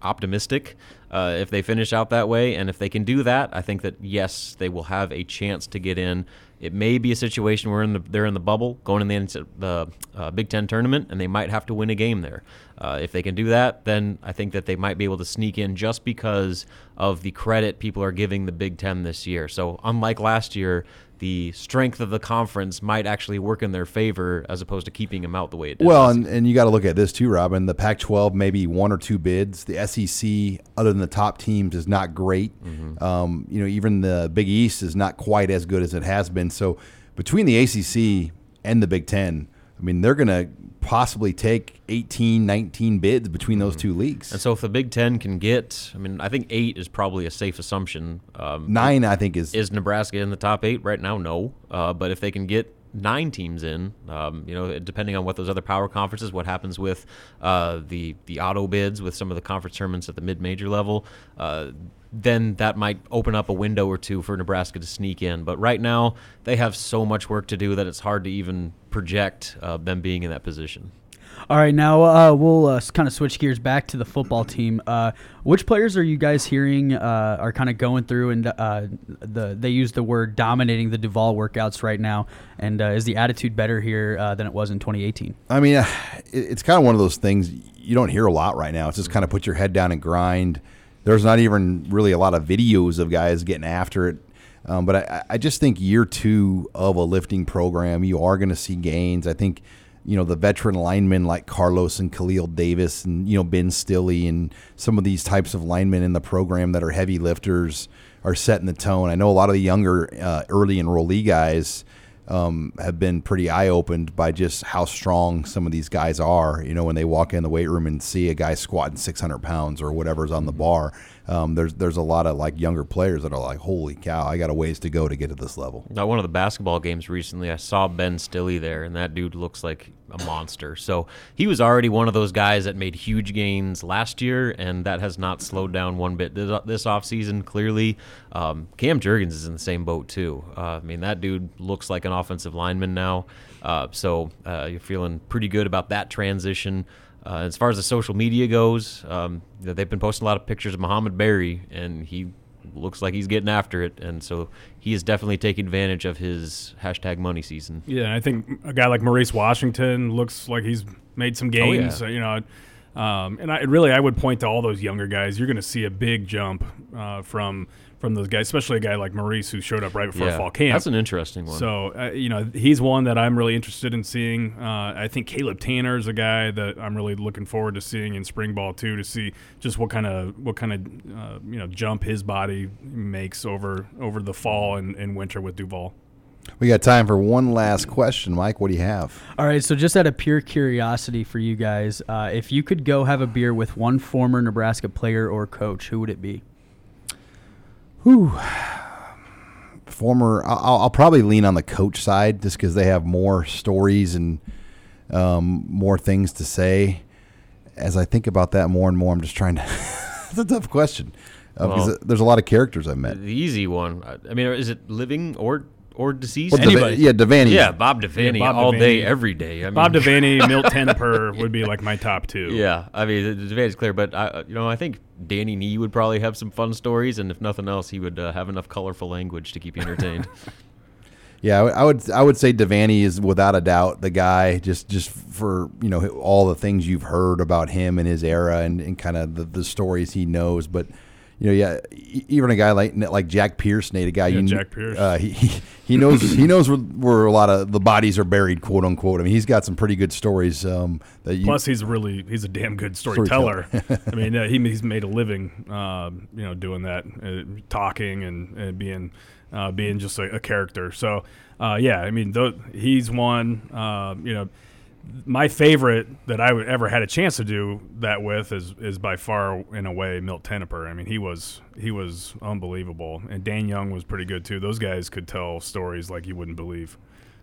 S7: optimistic uh, if they finish out that way. And if they can do that, I think that yes, they will have a chance to get in. It may be a situation where in the, they're in the bubble going in the, the uh, Big Ten tournament, and they might have to win a game there. Uh, if they can do that, then I think that they might be able to sneak in just because of the credit people are giving the Big Ten this year. So unlike last year, the strength of the conference might actually work in their favor as opposed to keeping them out the way it did.
S6: Well, and, and you got to look at this too, Robin. The Pac-12 maybe one or two bids. The SEC, other than the top teams, is not great. Um, you know, even the Big East is not quite as good as it has been. So between the ACC and the Big Ten, I mean, they're going to possibly take 18, 19 bids between those two leagues.
S7: And so if the Big Ten can get, I mean, I think eight is probably a safe assumption. Um,
S6: Nine, I think, is
S7: is Nebraska in the top eight right now? No, uh, but if they can get nine teams in, um, you know, depending on what those other power conferences, what happens with uh, the the auto bids with some of the conference tournaments at the mid major level, uh, then that might open up a window or two for Nebraska to sneak in. But right now, they have so much work to do that it's hard to even project uh, them being in that position.
S9: All right, now uh, we'll uh, kind of switch gears back to the football team. Uh, which players are you guys hearing uh, are kind of going through and uh, the they use the word dominating the Duval workouts right now? And uh, is the attitude better here uh, than it was in 2018?
S6: I mean, uh, <sighs> it, it's kind of one of those things you don't hear a lot right now. It's just kind of put your head down and grind. There's not even really a lot of videos of guys getting after it. Um, but I, I just think year two of a lifting program, you are going to see gains. I think, you know, the veteran linemen like Carlos and Khalil Davis and, you know, Ben Stille and some of these types of linemen in the program that are heavy lifters are setting the tone. I know a lot of the younger uh, early enrollee guys um, have been pretty eye opened by just how strong some of these guys are. You know, when they walk in the weight room and see a guy squatting 600 pounds or whatever's on the bar, um, there's there's a lot of like younger players that are like, holy cow, I got a ways to go to get to this level.
S7: At one of the basketball games recently, I saw Ben Stille there, and that dude looks like a monster. So he was already one of those guys that made huge gains last year, and that has not slowed down one bit this, this offseason, clearly. Um, Cam Jurgens is in the same boat, too. Uh, I mean, that dude looks like an offensive lineman now. Uh, so uh, you're feeling pretty good about that transition. Uh, as far as the social media goes, um, they've been posting a lot of pictures of Mohamed Barry, and he looks like he's getting after it, and so he is definitely taking advantage of his hashtag money season.
S8: Yeah, I think a guy like Maurice Washington looks like he's made some
S7: Oh, yeah.
S8: gains. uh, You know, um, and I really I would point to all those younger guys. You're going to see a big jump uh, from from those guys, especially a guy like Maurice who showed up right before
S7: Yeah,
S8: fall camp.
S7: that's an interesting one.
S8: So uh, you know he's one that I'm really interested in seeing. Uh, I think Caleb Tannor is a guy that I'm really looking forward to seeing in spring ball too, to see just what kind of what kind of uh, you know jump his body makes over over the fall and, and winter with Duval.
S6: We got time for one last question, Mike. What do you have?
S9: All right, so just out of pure curiosity for you guys, uh, if you could go have a beer with one former Nebraska player or coach, who would it be?
S6: Former. I'll, I'll probably lean on the coach side just because they have more stories and um, more things to say. As I think about that more and more, I'm just trying to. <laughs> it's a tough question uh,
S7: Well-
S6: there's a lot of characters I've met.
S7: The easy one. I- I mean, is it living or or deceased?
S6: Well, Deva- yeah, Devaney.
S7: Yeah, Bob Devaney
S8: Bob
S7: all day,
S8: Devaney.
S7: every day. I mean,
S8: Bob <laughs> Devaney, Milt Tenopir would be like my top two.
S7: Yeah, I mean, Devaney's clear, but I, you know, I think Danny Nee would probably have some fun stories, and if nothing else, he would uh, have enough colorful language to keep you entertained. <laughs>
S6: Yeah, I would- I would say Devaney is without a doubt the guy just just for you know all the things you've heard about him and his era and, and kind of the, the stories he knows. But you know, yeah, even a guy like like Jack Pierce, Nate, a guy
S8: Yeah,
S6: you
S8: Jack Pierce.
S6: uh, he, he he knows he knows where, where a lot of the bodies are buried, quote unquote. I mean, he's got some pretty good stories um, that you.
S8: Plus, he's really he's a damn good
S6: Storyteller.
S8: storyteller. <laughs> I mean, uh, he, he's made a living, um, you know, doing that, uh, talking and, and being uh, being just a, a character. So, uh, yeah, I mean, tho- he's one. You know, my favorite that I ever had a chance to do that with is is by far in a way Milt Tenopir. I mean, he was he was unbelievable, and Dan Young was pretty good too. Those guys could tell stories like you wouldn't believe.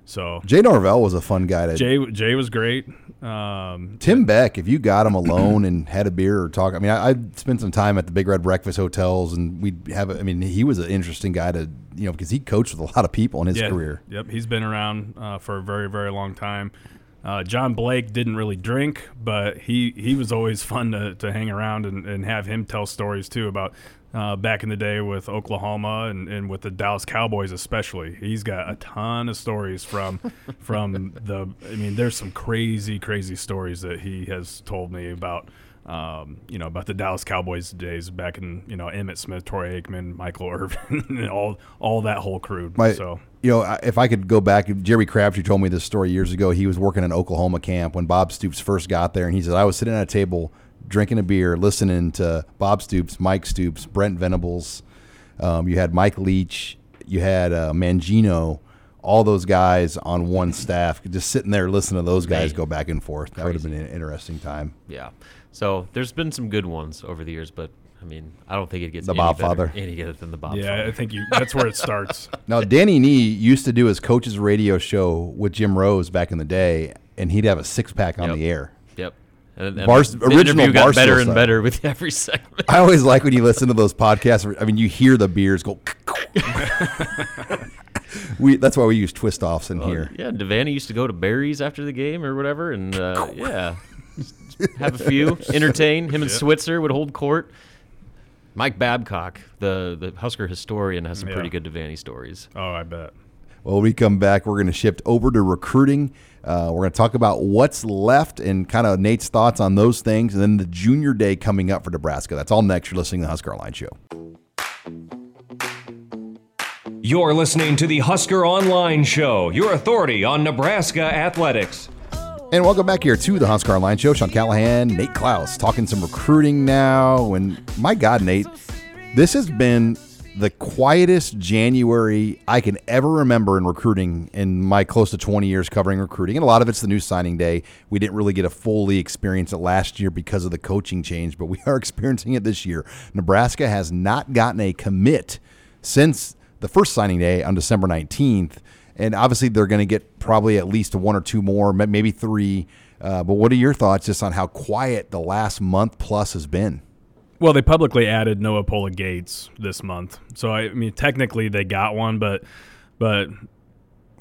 S8: So
S6: Jay Norvell was a fun guy to.
S8: Jay Jay was great. Um,
S6: Tim Beck, if you got him alone and had a beer or talk, I mean, I, I spent some time at the Big Red Breakfast hotels, and we'd have. I mean, he was an interesting guy to you know because he coached with a lot of people in his
S8: yeah,
S6: career.
S8: Yep, he's been around uh, for a very, very long time. Uh, John Blake didn't really drink, but he, he was always fun to, to hang around and, and have him tell stories too about uh, back in the day with Oklahoma and, and with the Dallas Cowboys especially. He's got a ton of stories from from the. I mean, there's some crazy, crazy stories that he has told me about. Um, you know about the Dallas Cowboys days back in you know Emmitt Smith, Troy Aikman, Michael Irvin, <laughs> and all all that whole crew.
S6: My,
S8: so
S6: you know, if I could go back, Jerry Crabtree told me this story years ago. He was working in Oklahoma camp when Bob Stoops first got there, and he said I was sitting at a table drinking a beer, listening to Bob Stoops, Mike Stoops, Brent Venables. Um, you had Mike Leach, you had uh, Mangino, all those guys on one staff, just sitting there listening to those guys
S7: Man.
S6: go back and forth. That would have been an interesting time.
S7: yeah. So there's been some good ones over the years, but I mean, I don't think it gets
S6: The
S7: any
S6: Bob
S7: better,
S6: Father.
S7: any better than the Bob.
S8: yeah, I think you that's where it starts. <laughs>
S6: Now, Danny Nee used to do his coach's radio show with Jim Rose back in the day, and he'd have a six pack on
S7: Yep.
S6: the air.
S7: Yep. And, and
S6: Bars-
S7: the
S6: original
S7: got
S6: Barstool
S7: better and
S6: style.
S7: better with every <laughs> segment.
S6: I always like when you listen to those podcasts. I mean, you hear the beers go. <laughs> we that's why we use twist offs in here.
S7: Yeah, Devaney used to go to Barry's after the game or whatever, and uh, yeah, just have a few, <laughs> entertain. Him and Switzer would hold court. Mike Babcock, the the Husker historian, has some
S8: Yeah.
S7: pretty good Devaney stories.
S8: Oh, I bet.
S6: Well, when we come back, we're going to shift over to recruiting. Uh, we're going to talk about what's left and kind of Nate's thoughts on those things, and then the junior day coming up for Nebraska. That's all next. You're listening to the Husker Online Show.
S1: You're listening to the Husker Online Show, your authority on Nebraska athletics.
S6: And welcome back here to the Husker Online Show. Sean Callahan, Nate Clouse, talking some recruiting now. And my God, Nate, this has been the quietest January I can ever remember in recruiting in my close to 20 years covering recruiting. And a lot of it's the new signing day. We didn't really get a fully experience it last year because of the coaching change, but we <laughs> are experiencing it this year. Nebraska has not gotten a commit since the first signing day on December 19th. And obviously, they're going to get probably at least one or two more, maybe three. Uh, but what are your thoughts just on how quiet the last month plus has been?
S8: Well, they publicly added Noa Pola-Gates this month, so I, I mean, technically they got one, but but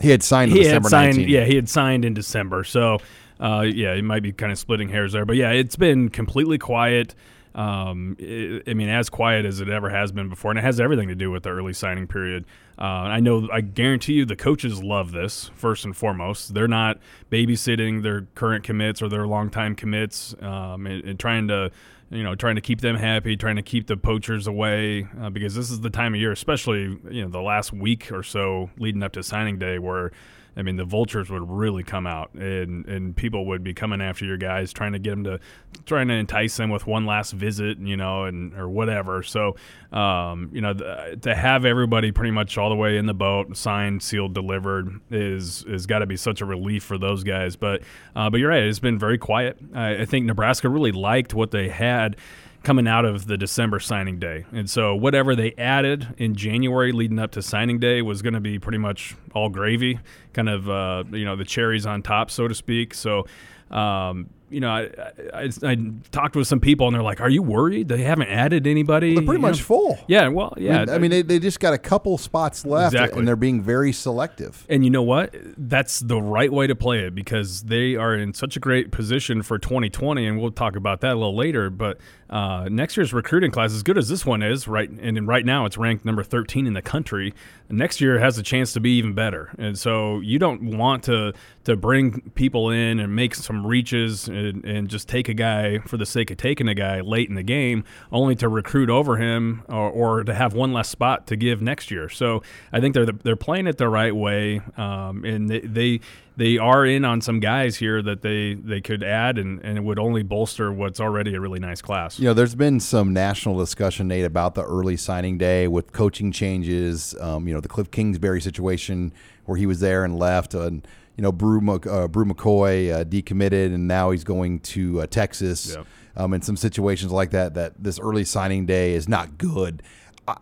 S6: He had signed
S8: he
S6: December
S8: had signed.
S6: 19th.
S8: Yeah, he had signed in December. So, uh, yeah, he might be kind of splitting hairs there. But yeah, it's been completely quiet. Um, i I mean, as quiet as it ever has been before, and it has everything to do with the early signing period. Uh, I know, I guarantee you, the coaches love this first and foremost. They're not babysitting their current commits or their longtime commits, um, and, and trying to you know, trying to keep them happy, trying to keep the poachers away, uh, because this is the time of year, especially you know the last week or so leading up to signing day, where I mean the vultures would really come out, and and people would be coming after your guys, trying to get them to, trying to entice them with one last visit, you know, and or whatever. So, um, you know, the, to have everybody pretty much all the way in the boat, signed, sealed, delivered, is is got to be such a relief for those guys. But uh, but you're right, it's been very quiet. I, I think Nebraska really liked what they had coming out of the December signing day. And so whatever they added in January leading up to signing day was going to be pretty much all gravy, kind of uh, you know the cherries on top, so to speak. So. Um, you know, I, I, I, talked with some people and they're like, "Are you worried they haven't added anybody?"
S6: They're pretty
S8: You
S6: much
S8: know?
S6: full.
S8: Yeah, well, yeah.
S6: I mean, I mean they, they just got a couple spots left,
S8: Exactly.
S6: and they're being very selective.
S8: And you know what? That's the right way to play it because they are in such a great position for 2020, and we'll talk about that a little later. But uh, next year's recruiting class, as good as this one is, right, and right now it's ranked number 13 in the country. Next year has a chance to be even better, and so you don't want to to bring people in and make some reaches and, and just take a guy for the sake of taking a guy late in the game, only to recruit over him or, or to have one less spot to give next year. So I think they're they're playing it the right way, um, and they, they they are in on some guys here that they they could add, and, and it would only bolster what's already a really nice class.
S6: You know, there's been some national discussion, Nate, about the early signing day with coaching changes. Um, you know, the Cliff Kingsbury situation where he was there and left, and you know, Bru, uh, Bru McCoy uh, decommitted, and now he's going to uh, Texas.
S8: Yep.
S6: Um, and some situations like that, that this early signing day is not good. I,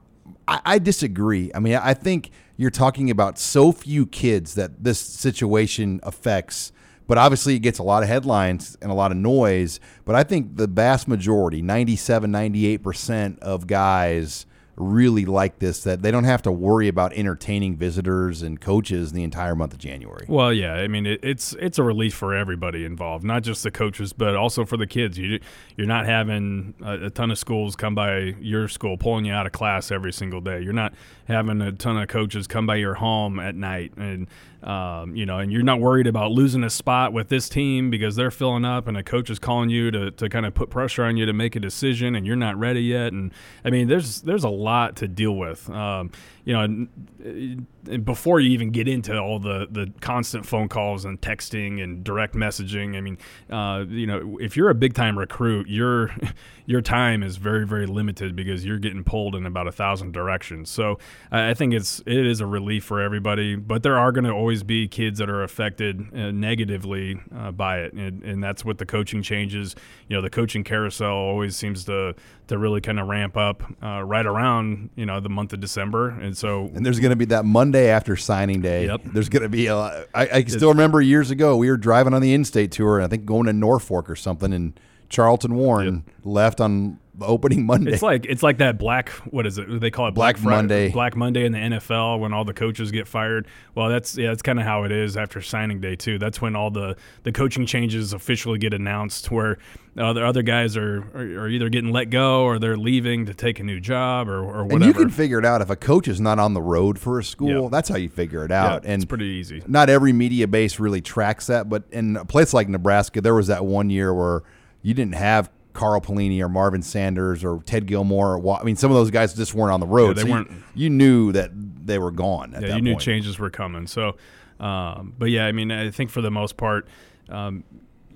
S6: I, I disagree. I mean, I think you're talking about so few kids that this situation affects but obviously it gets a lot of headlines and a lot of noise but i think the vast majority 97 98% of guys really like this that they don't have to worry about entertaining visitors and coaches the entire month of january
S8: Well, yeah, I mean it, it's it's a relief for everybody involved, not just the coaches, but also for the kids. You you're not having a, a ton of schools come by your school pulling you out of class every single day. You're not having a ton of coaches come by your home at night, and um, you know, and you're not worried about losing a spot with this team because they're filling up, and a coach is calling you to, to kind of put pressure on you to make a decision, and you're not ready yet. And I mean, there's there's a lot to deal with. Um, you know, before you even get into all the, the constant phone calls and texting and direct messaging, I mean, uh, you know, if you're a big time recruit, your <laughs> your time is very very limited because you're getting pulled in about a thousand directions. So I I think it's it is a relief for everybody, but there are going to always be kids that are affected uh, negatively uh, by it, and, and that's what the coaching changes. You know, the coaching carousel always seems to to really kind of ramp up uh, right around you know the month of December, and so
S6: and there's going to be that monday after signing day.
S8: Yep.
S6: there's going to be a I, I still remember years ago we were driving on the in-state tour and i think going to norfolk or something and charlton warren left on opening monday
S8: It's like it's like that black what is it? They call it
S6: Black
S8: Fri-
S6: Monday.
S8: Black Monday in the NFL when all the coaches get fired. Well, that's yeah, that's kind of how it is after signing day too. That's when all the the coaching changes officially get announced, where uh, the other guys are, are are either getting let go or they're leaving to take a new job or, or whatever.
S6: and you can figure it out if a coach is not on the road for a school
S8: Yep.
S6: that's how you figure it out and
S8: it's pretty easy.
S6: not every media base really tracks that, but in a place like Nebraska, there was that one year where you didn't have Carl Pelini or Marvin Sanders or Ted Gilmore. Or, I mean, some of those guys just weren't on the road.
S8: Yeah, they
S6: so you-
S8: weren't-
S6: You, knew that they were gone. At
S8: yeah,
S6: that
S8: you knew
S6: point.
S8: changes were coming. So, um, but yeah, I mean, I think for the most part, um,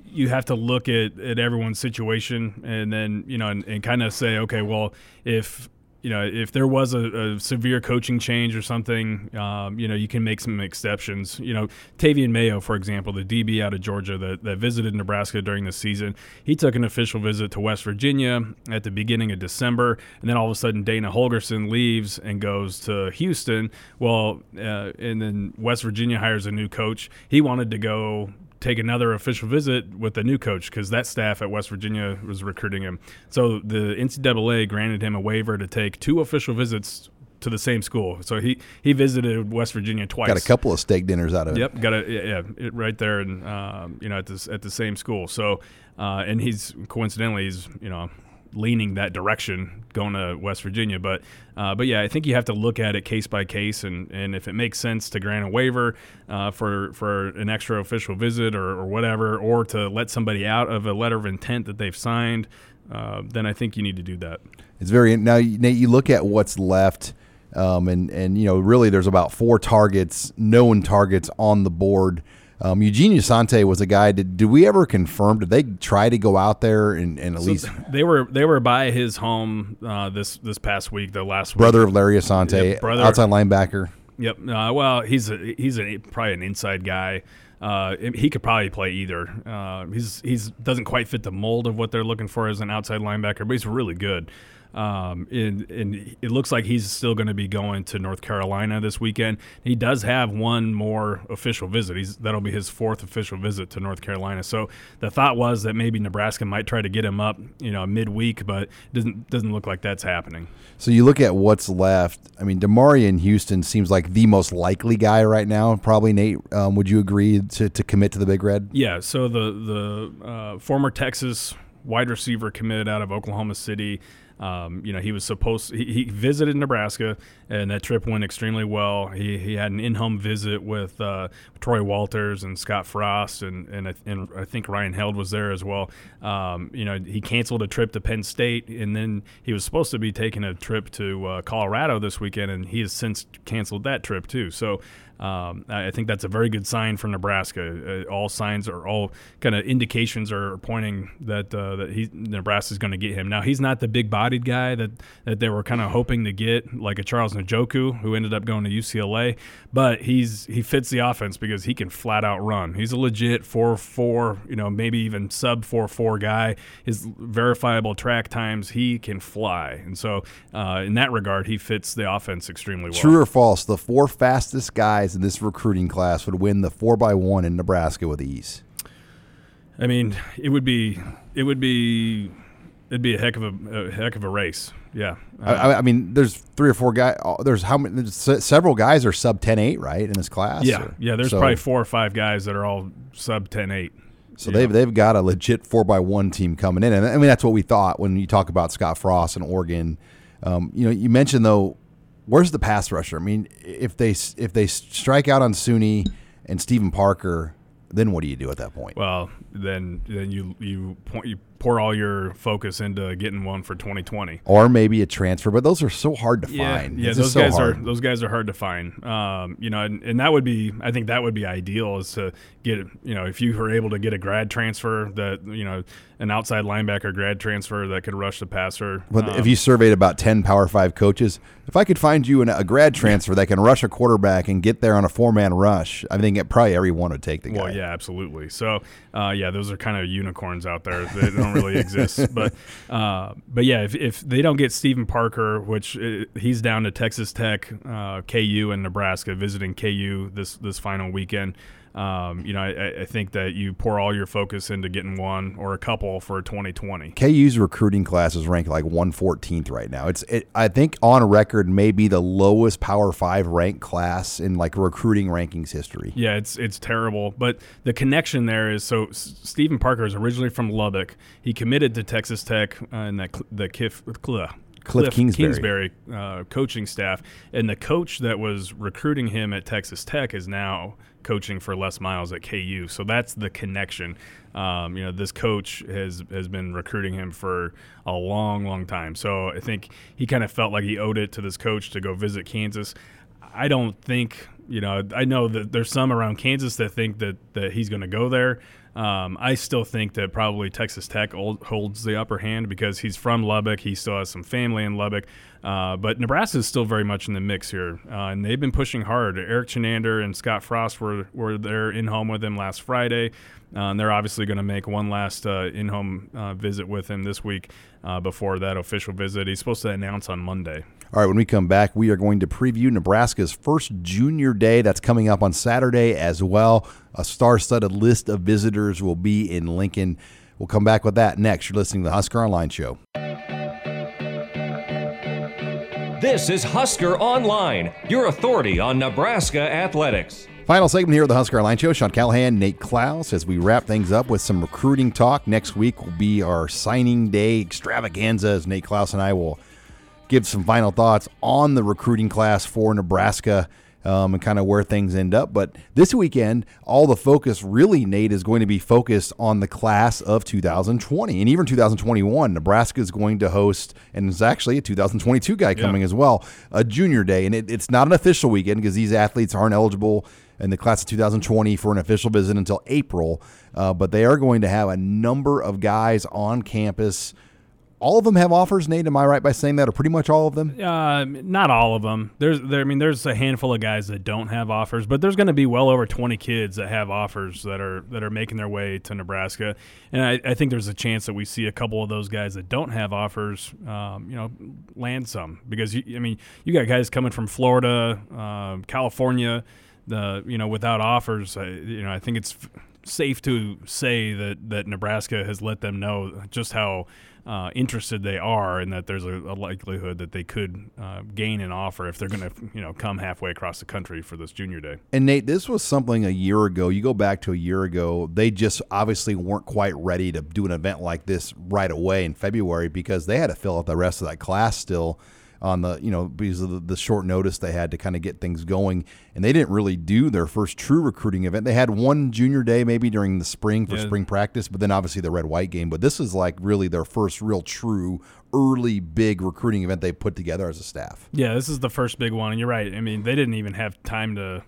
S8: you have to look at, at everyone's situation and then you know and, and kind of say, okay, well, if you know if there was a, a severe coaching change or something, um, you know, you can make some exceptions. You know, Tavian Mayo, for example, the DB out of Georgia that, that visited Nebraska during the season, he took an official visit to West Virginia at the beginning of December, and then all of a sudden Dana Holgorsen leaves and goes to Houston. Well, uh, and then West Virginia hires a new coach. He wanted to go take another official visit with the new coach because that staff at West Virginia was recruiting him. So the NCAA granted him a waiver to take two official visits to the same school. So he he visited West Virginia twice.
S6: Got a couple of steak dinners out of it.
S8: Yep, got a yeah, yeah it, right there, and um, you know at this at the same school. So, uh, and he's coincidentally he's you know leaning that direction going to West Virginia. But uh, but yeah, I think you have to look at it case by case, and, and if it makes sense to grant a waiver uh, for for an extra official visit or, or whatever, or to let somebody out of a letter of intent that they've signed, uh, then I think you need to do that.
S6: It's very now, Nate. You look at what's left, um, and and you know really there's about four targets, known targets on the board. Um, Eugene Asante was a guy. Did, did we ever confirm? Did they try to go out there and, and at
S8: So
S6: least
S8: they were they were by his home uh, this this past week, the last week.
S6: brother of Larry Asante,
S8: Yep, brother-
S6: outside linebacker?
S8: Yep. Uh, well, he's a he's a, probably an inside guy. uh, he could probably play either. Uh, he's he's doesn't quite fit the mold of what they're looking for as an outside linebacker, but he's really good. Um, and, and, it looks like he's still going to be going to North Carolina this weekend. He does have one more official visit. He's, that'll be his fourth official visit to North Carolina. So the thought was that maybe Nebraska might try to get him up, you know, midweek, but it doesn't doesn't look like that's happening.
S6: So you look at what's left. I mean, Demarion Houston seems like the most likely guy right now. Probably Nate. Um, would you agree to, to commit to the Big Red?
S8: Yeah. So the the uh, former Texas wide receiver committed out of Oklahoma City. Um, you know, he was supposed he, he, visited Nebraska, and that trip went extremely well. He, he had an in-home visit with uh, Troy Walters and Scott Frost, and and I, and I think Ryan Held was there as well. Um, you know, he canceled a trip to Penn State, and then he was supposed to be taking a trip to uh, Colorado this weekend, and he has since canceled that trip too. So um, I think that's a very good sign for Nebraska. Uh, all signs are all kind of indications are pointing that uh, that he Nebraska is going to get him. Now he's not the big-bodied guy that that they were kind of hoping to get, like a Charles Njoku who ended up going to UCLA, but he's he fits the offense because he can flat out run. He's a legit four four, you know, maybe even sub four four guy. His verifiable track times, he can fly, and so uh, in that regard, he fits the offense extremely well.
S6: True or false? The four fastest guys guys in this recruiting class would win the four by one in Nebraska with ease?
S8: I mean, it would be it would be it'd be a heck of a, a heck of a race. Yeah.
S6: Uh, I, I, mean, there's three or four guys. Uh, there's how many? There's several guys are sub 10-8, right, in this class.
S8: Yeah, or, yeah. There's so, probably four or five guys that are all sub 10-8.
S6: So they've they've got a legit four by one team coming in, and I mean that's what we thought when you talk about Scott Frost and Oregon. Um, you know, you mentioned though where's the pass rusher? I mean, if they if they strike out on Suni and Stephen Parker, then what do you do at that point?
S8: Well, then then you you point you pour all your focus into getting one for 2020,
S6: or maybe a transfer. But those are so hard to
S8: yeah,
S6: find.
S8: Yeah, it's those guys so are those guys are hard to find. Um, you know, and, and that would be I think that would be ideal is to get you know if you were able to get a grad transfer that you know an outside linebacker grad transfer that could rush the passer.
S6: But um, if you surveyed about ten Power Five coaches, if I could find you an, a grad transfer that can rush a quarterback and get there on a four man rush, I think it, probably everyone would take the guy.
S8: Well, yeah, absolutely. So uh, yeah, those are kind of unicorns out there that <laughs> don't really exist. <laughs> But uh, but yeah, if, if they don't get Stephen Parker, which uh, he's down to Texas Tech, uh, KU, and Nebraska, visiting KU this this final weekend. Um, you know, I, I, think that you pour all your focus into getting one or a couple for 2020.
S6: KU's recruiting class is ranked like 114th right now. It's, it, I think, on record, maybe the lowest Power Five ranked class in like recruiting rankings history.
S8: Yeah, it's it's terrible. But the connection there is so Stephen Parker is originally from Lubbock. He committed to Texas Tech uh, in that the KIF. Cliff,
S6: Cliff, Kingsbury,
S8: Kingsbury uh, coaching staff, and the coach that was recruiting him at Texas Tech is now coaching for Les Miles at KU. So that's the connection. Um, you know, this coach has has been recruiting him for a long, long time. So I think he kind of felt like he owed it to this coach to go visit Kansas. I don't think, you know, I know that there's some around Kansas that think that that he's going to go there. Um, I still think that probably Texas Tech holds the upper hand because he's from Lubbock. He still has some family in Lubbock. Uh, but Nebraska is still very much in the mix here, uh, and they've been pushing hard. Erik Chinander and Scott Frost were, were there in home with him last Friday. Uh, and they're obviously going to make one last uh, in home uh, visit with him this week uh, before that official visit. He's supposed to announce on Monday.
S6: All right, when we come back, we are going to preview Nebraska's first junior day. That's coming up on Saturday as well. A star studded list of visitors will be in Lincoln. We'll come back with that next. You're listening to the Husker Online Show.
S1: This is Husker Online, your authority on Nebraska athletics.
S6: Final segment here of the Husker Online Show. Sean Callahan, Nate Clouse, as we wrap things up with some recruiting talk. Next week will be our signing day extravaganza as Nate Clouse and I will give some final thoughts on the recruiting class for Nebraska um, and kind of where things end up. But this weekend, all the focus really, Nate, is going to be focused on the class of 2020 and even 2021. Nebraska is going to host, and it's actually a 2022 guy coming yeah. as well, a junior day. And it, it's not an official weekend because these athletes aren't eligible in the class of 2020 for an official visit until April. Uh, but they are going to have a number of guys on campus all of them have offers, Nate. Am I right by saying that, or pretty much all of them?
S8: Uh, not all of them. There's, there, I mean, there's a handful of guys that don't have offers, but there's going to be well over 20 kids that have offers that are that are making their way to Nebraska, and I, I think there's a chance that we see a couple of those guys that don't have offers, um, you know, land some because you, I mean, you got guys coming from Florida, uh, California, the you know, without offers. I, you know, I think it's safe to say that that Nebraska has let them know just how uh, interested they are, and that there's a, a likelihood that they could uh, gain an offer if they're going to, you know, come halfway across the country for this junior day.
S6: And Nate, this was something a year ago. You go back to a year ago, they just obviously weren't quite ready to do an event like this right away in February because they had to fill out the rest of that class still on the you know because of the, the short notice they had to kind of get things going and they didn't really do their first true recruiting event they had one junior day maybe during the spring for
S8: Yeah.
S6: spring practice but then obviously the red white game but this is like really their first real true early big recruiting event they put together as a staff
S8: Yeah, this is the first big one, and you're right. I mean, they didn't even have time to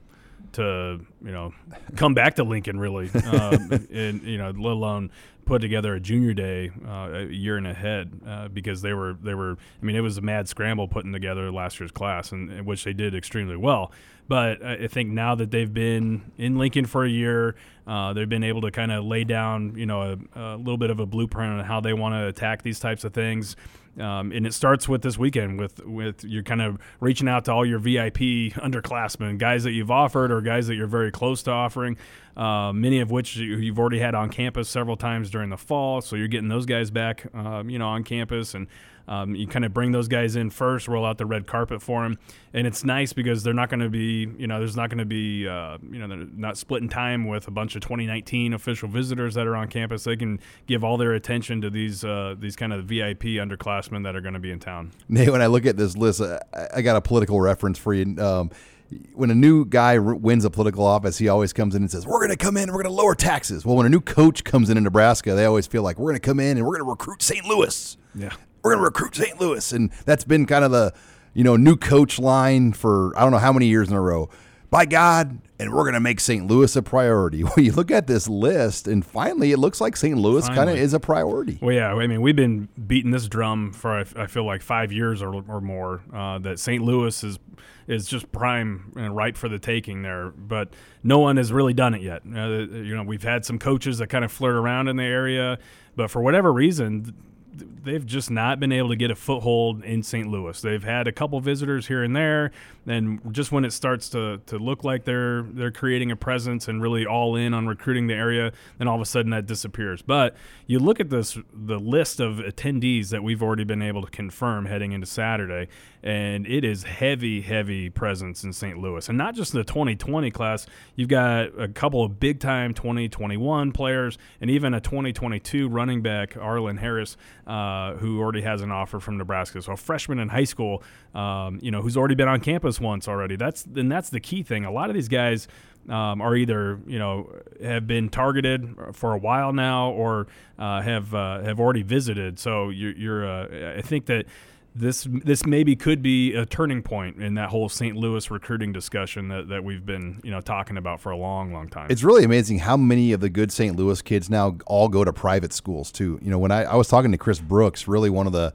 S8: to you know come back to Lincoln really, um, <laughs> and you know, let alone put together a junior day uh, a year and ahead uh, because they were they were. I mean, it was a mad scramble putting together last year's class, and, which they did extremely well. But I I think now that they've been in Lincoln for a year, uh, they've been able to kind of lay down, you know, a, a little bit of a blueprint on how they want to attack these types of things. Um, and it starts with this weekend with with you're kind of reaching out to all your VIP underclassmen, guys that you've offered or guys that you're very close to offering. Uh, many of which you- you've already had on campus several times during the fall, so you're getting those guys back, um, you know, on campus, and um, you kind of bring those guys in first, roll out the red carpet for them, and it's nice because they're not going to be, you know, there's not going to be, uh, you know, they're not splitting time with a bunch of 2019 official visitors that are on campus. They can give all their attention to these uh, these kind of VIP underclassmen that are going to be in town.
S6: Nate, when I look at this list, I, I got a political reference for you. Um, when a new guy r- wins a political office, he always comes in and says, "We're going to come in and we're going to lower taxes." Well, when a new coach comes in in Nebraska, they always feel like we're going to come in and we're going to recruit St. Louis.
S8: Yeah.
S6: We're going to recruit St. Louis, and that's been kind of the you know new coach line for I don't know how many years in a row. By God, and we're going to make St. Louis a priority. <laughs> Well, you look at this list, and finally, it looks like St. Louis kind of is a priority.
S8: Well, yeah, I mean, we've been beating this drum for I, feel like five years or, or more. Uh, that St. Louis is is just prime and ripe for the taking there, but no one has really done it yet. Uh, you know, we've had some coaches that kind of flirt around in the area, but for whatever reason. Th- They've just not been able to get a foothold in St. Louis. They've had a couple visitors here and there, and just when it starts to, to look like they're they're creating a presence and really all in on recruiting the area, then all of a sudden that disappears. But you look at this the list of attendees that we've already been able to confirm heading into Saturday, and it is heavy, heavy presence in St. Louis, and not just the 2020 class. You've got a couple of big time 2021 players, and even a 2022 running back, Arlen Harris, uh, who already has an offer from Nebraska. So a freshman in high school, um, you know, who's already been on campus once already. That's and that's the key thing. A lot of these guys um, are either you know have been targeted for a while now or uh, have uh, have already visited. So you're, you're uh, I think that this this maybe could be a turning point in that whole St. Louis recruiting discussion that, that we've been you know talking about for a long long time.
S6: It's really amazing how many of the good St. Louis kids now all go to private schools too. You know, when I, I was talking to Chris Brooks, really one of the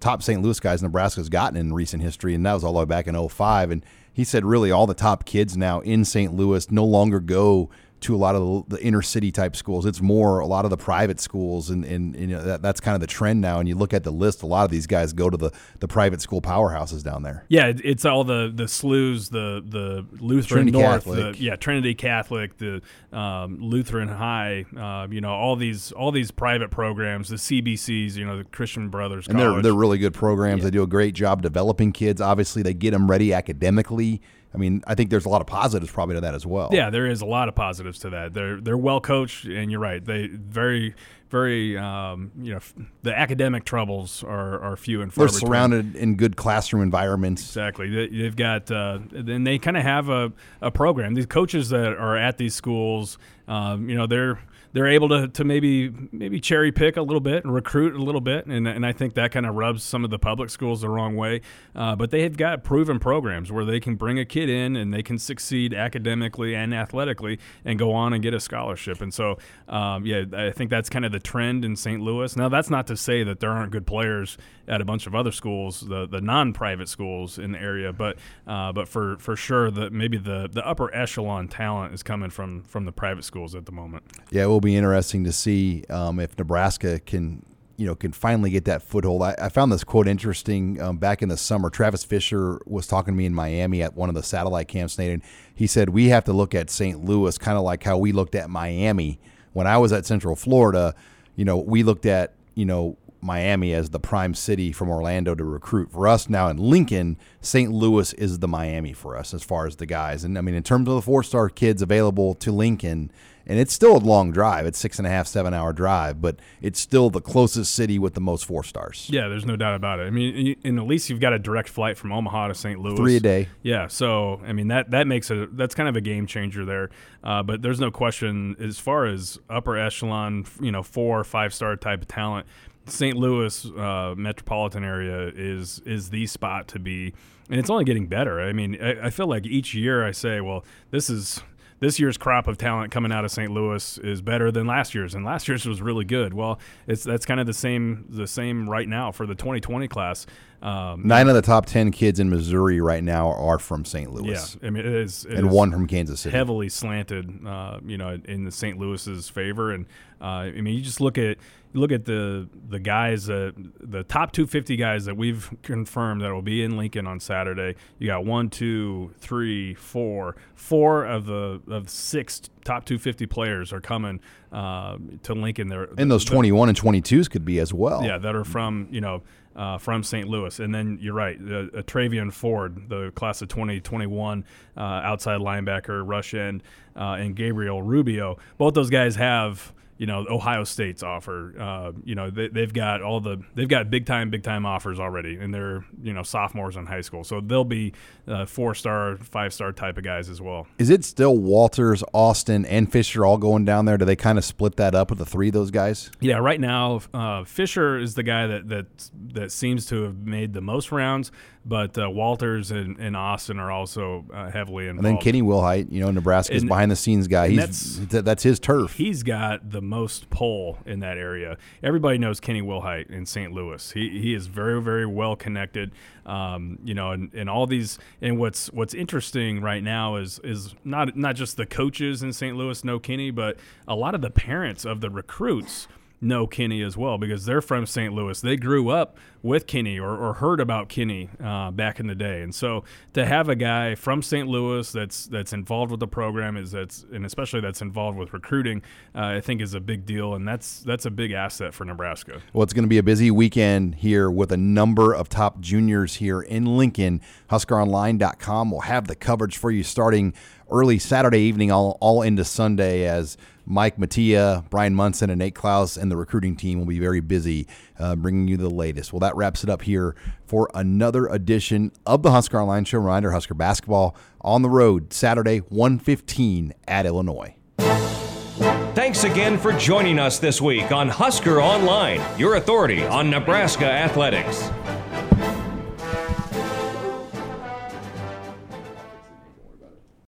S6: top St. Louis guys Nebraska's gotten in recent history, and that was all the way back in 05. And he said really all the top kids now in St. Louis no longer go to a lot of the, inner city type schools. It's more a lot of the private schools, and, and, and you know, that, that's kind of the trend now. And you look at the list, a lot of these guys go to the, the private school powerhouses down there.
S8: Yeah, it's all the the SLUs, the the Lutheran
S6: Trinity
S8: North,
S6: Catholic.
S8: the, yeah, Trinity Catholic, the um, Lutheran High, uh, you know, all these all these private programs, the CBCs, you know, the Christian Brothers
S6: and they're they're really good programs. They do a great job developing kids. Obviously, they get them ready academically. I mean, I think there's a lot of positives probably to that as well.
S8: Yeah, there is a lot of positives to that. They're they're well coached, and you're right. They very very um, you know f- the academic troubles are, are few and far. Between.
S6: They're surrounded in good classroom environments.
S8: Exactly. They- They've got, uh, then they kind of have a, a program. These coaches that are at these schools, um, you know, they're they're able to, to maybe maybe cherry pick a little bit and recruit a little bit, and, and I think that kind of rubs some of the public schools the wrong way. Uh, but they have got proven programs where they can bring a kid in and they can succeed academically and athletically and go on and get a scholarship. And so, um, yeah, I think that's kind of the trend in St. Louis. Now, that's not to say that there aren't good players at a bunch of other schools, the the non-private schools in the area, but uh, but for for sure, the maybe the the upper echelon talent is coming from from the private schools at the moment.
S6: Yeah, it will be interesting to see um, if Nebraska can you know can finally get that foothold. I, I found this quote interesting um, back in the summer. Travis Fisher was talking to me in Miami at one of the satellite camps, Nate, and he said we have to look at St. Louis kind of like how we looked at Miami when I was at Central Florida. You know, we looked at you know Miami as the prime city from Orlando to recruit. For us now in Lincoln, St. Louis is the Miami for us as far as the guys. And I mean, in terms of the four star kids available to Lincoln, and it's still a long drive. It's six and a half, seven hour drive, but it's still the closest city with the most four stars.
S8: Yeah, there's no doubt about it. I mean, and at least you've got a direct flight from Omaha to St. Louis,
S6: three a day.
S8: Yeah, so I mean that that makes it that's kind of a game changer there. Uh, but there's no question as far as upper echelon, you know, four or five star type of talent. St. Louis uh, metropolitan area is is the spot to be, and it's only getting better. I mean, I, I, feel like each year I say, well, this is this year's crop of talent coming out of St. Louis is better than last year's, and last year's was really good. Well, it's that's kind of the same the same right now for the 2020 class.
S6: Um, Nine of the top ten kids in Missouri right now are from St. Louis.
S8: Yeah, I mean it is, it
S6: and
S8: is
S6: one from Kansas City.
S8: Heavily slanted, uh, you know, in the St. Louis's favor, and uh, I mean you just look at look at the the guys that the top 250 guys that we've confirmed that will be in Lincoln on Saturday. You got one, two, three, four, four of the of six top 250 players are coming uh, to Lincoln. There
S6: and those 21 and 22s could be as well.
S8: Yeah, that are from you know. Uh, from St. Louis. And then you're right, uh, Travian Ford, the class of 2021 uh, outside linebacker, rush end, uh, and Gabriel Rubio. Both those guys have you know Ohio State's offer. Uh, you know they, have got all the they've got big time big time offers already, and they're you know sophomores in high school, so they'll be uh, four star, five star type of guys as well.
S6: Is it still Walters, Austin, and Fisher all going down there? Do they kind of split that up with the three of those guys?
S8: Yeah, right now uh, Fisher is the guy that that that seems to have made the most rounds but uh, Walters and, and, Austin are also uh, heavily involved.
S6: And then Kenny Wilhite, you know, Nebraska's behind the scenes guy. He's that's, that's his turf.
S8: He's got the most pull in that area. Everybody knows Kenny Wilhite in St. Louis. He he is very very well connected. Um, you know, and, and all these and what's what's interesting right now is is not not just the coaches in St. Louis know Kenny, but a lot of the parents of the recruits know Kenny as well because they're from St. Louis. They grew up with Kenny or, or heard about Kenny uh, back in the day, and so to have a guy from St. Louis that's that's involved with the program is that's and especially that's involved with recruiting, uh, I think is a big deal, and that's that's a big asset for Nebraska.
S6: Well, it's going to be a busy weekend here with a number of top juniors here in Lincoln. HuskerOnline.com will have the coverage for you starting early Saturday evening, all all into Sunday as Mike Mattia, Brian Munson, and Nate Clouse and the recruiting team will be very busy uh, bringing you the latest. Well, that wraps it up here for another edition of the Husker Online Show. Reminder, Husker basketball on the road Saturday, 115 at Illinois.
S1: Thanks again for joining us this week on Husker Online, your authority on Nebraska athletics.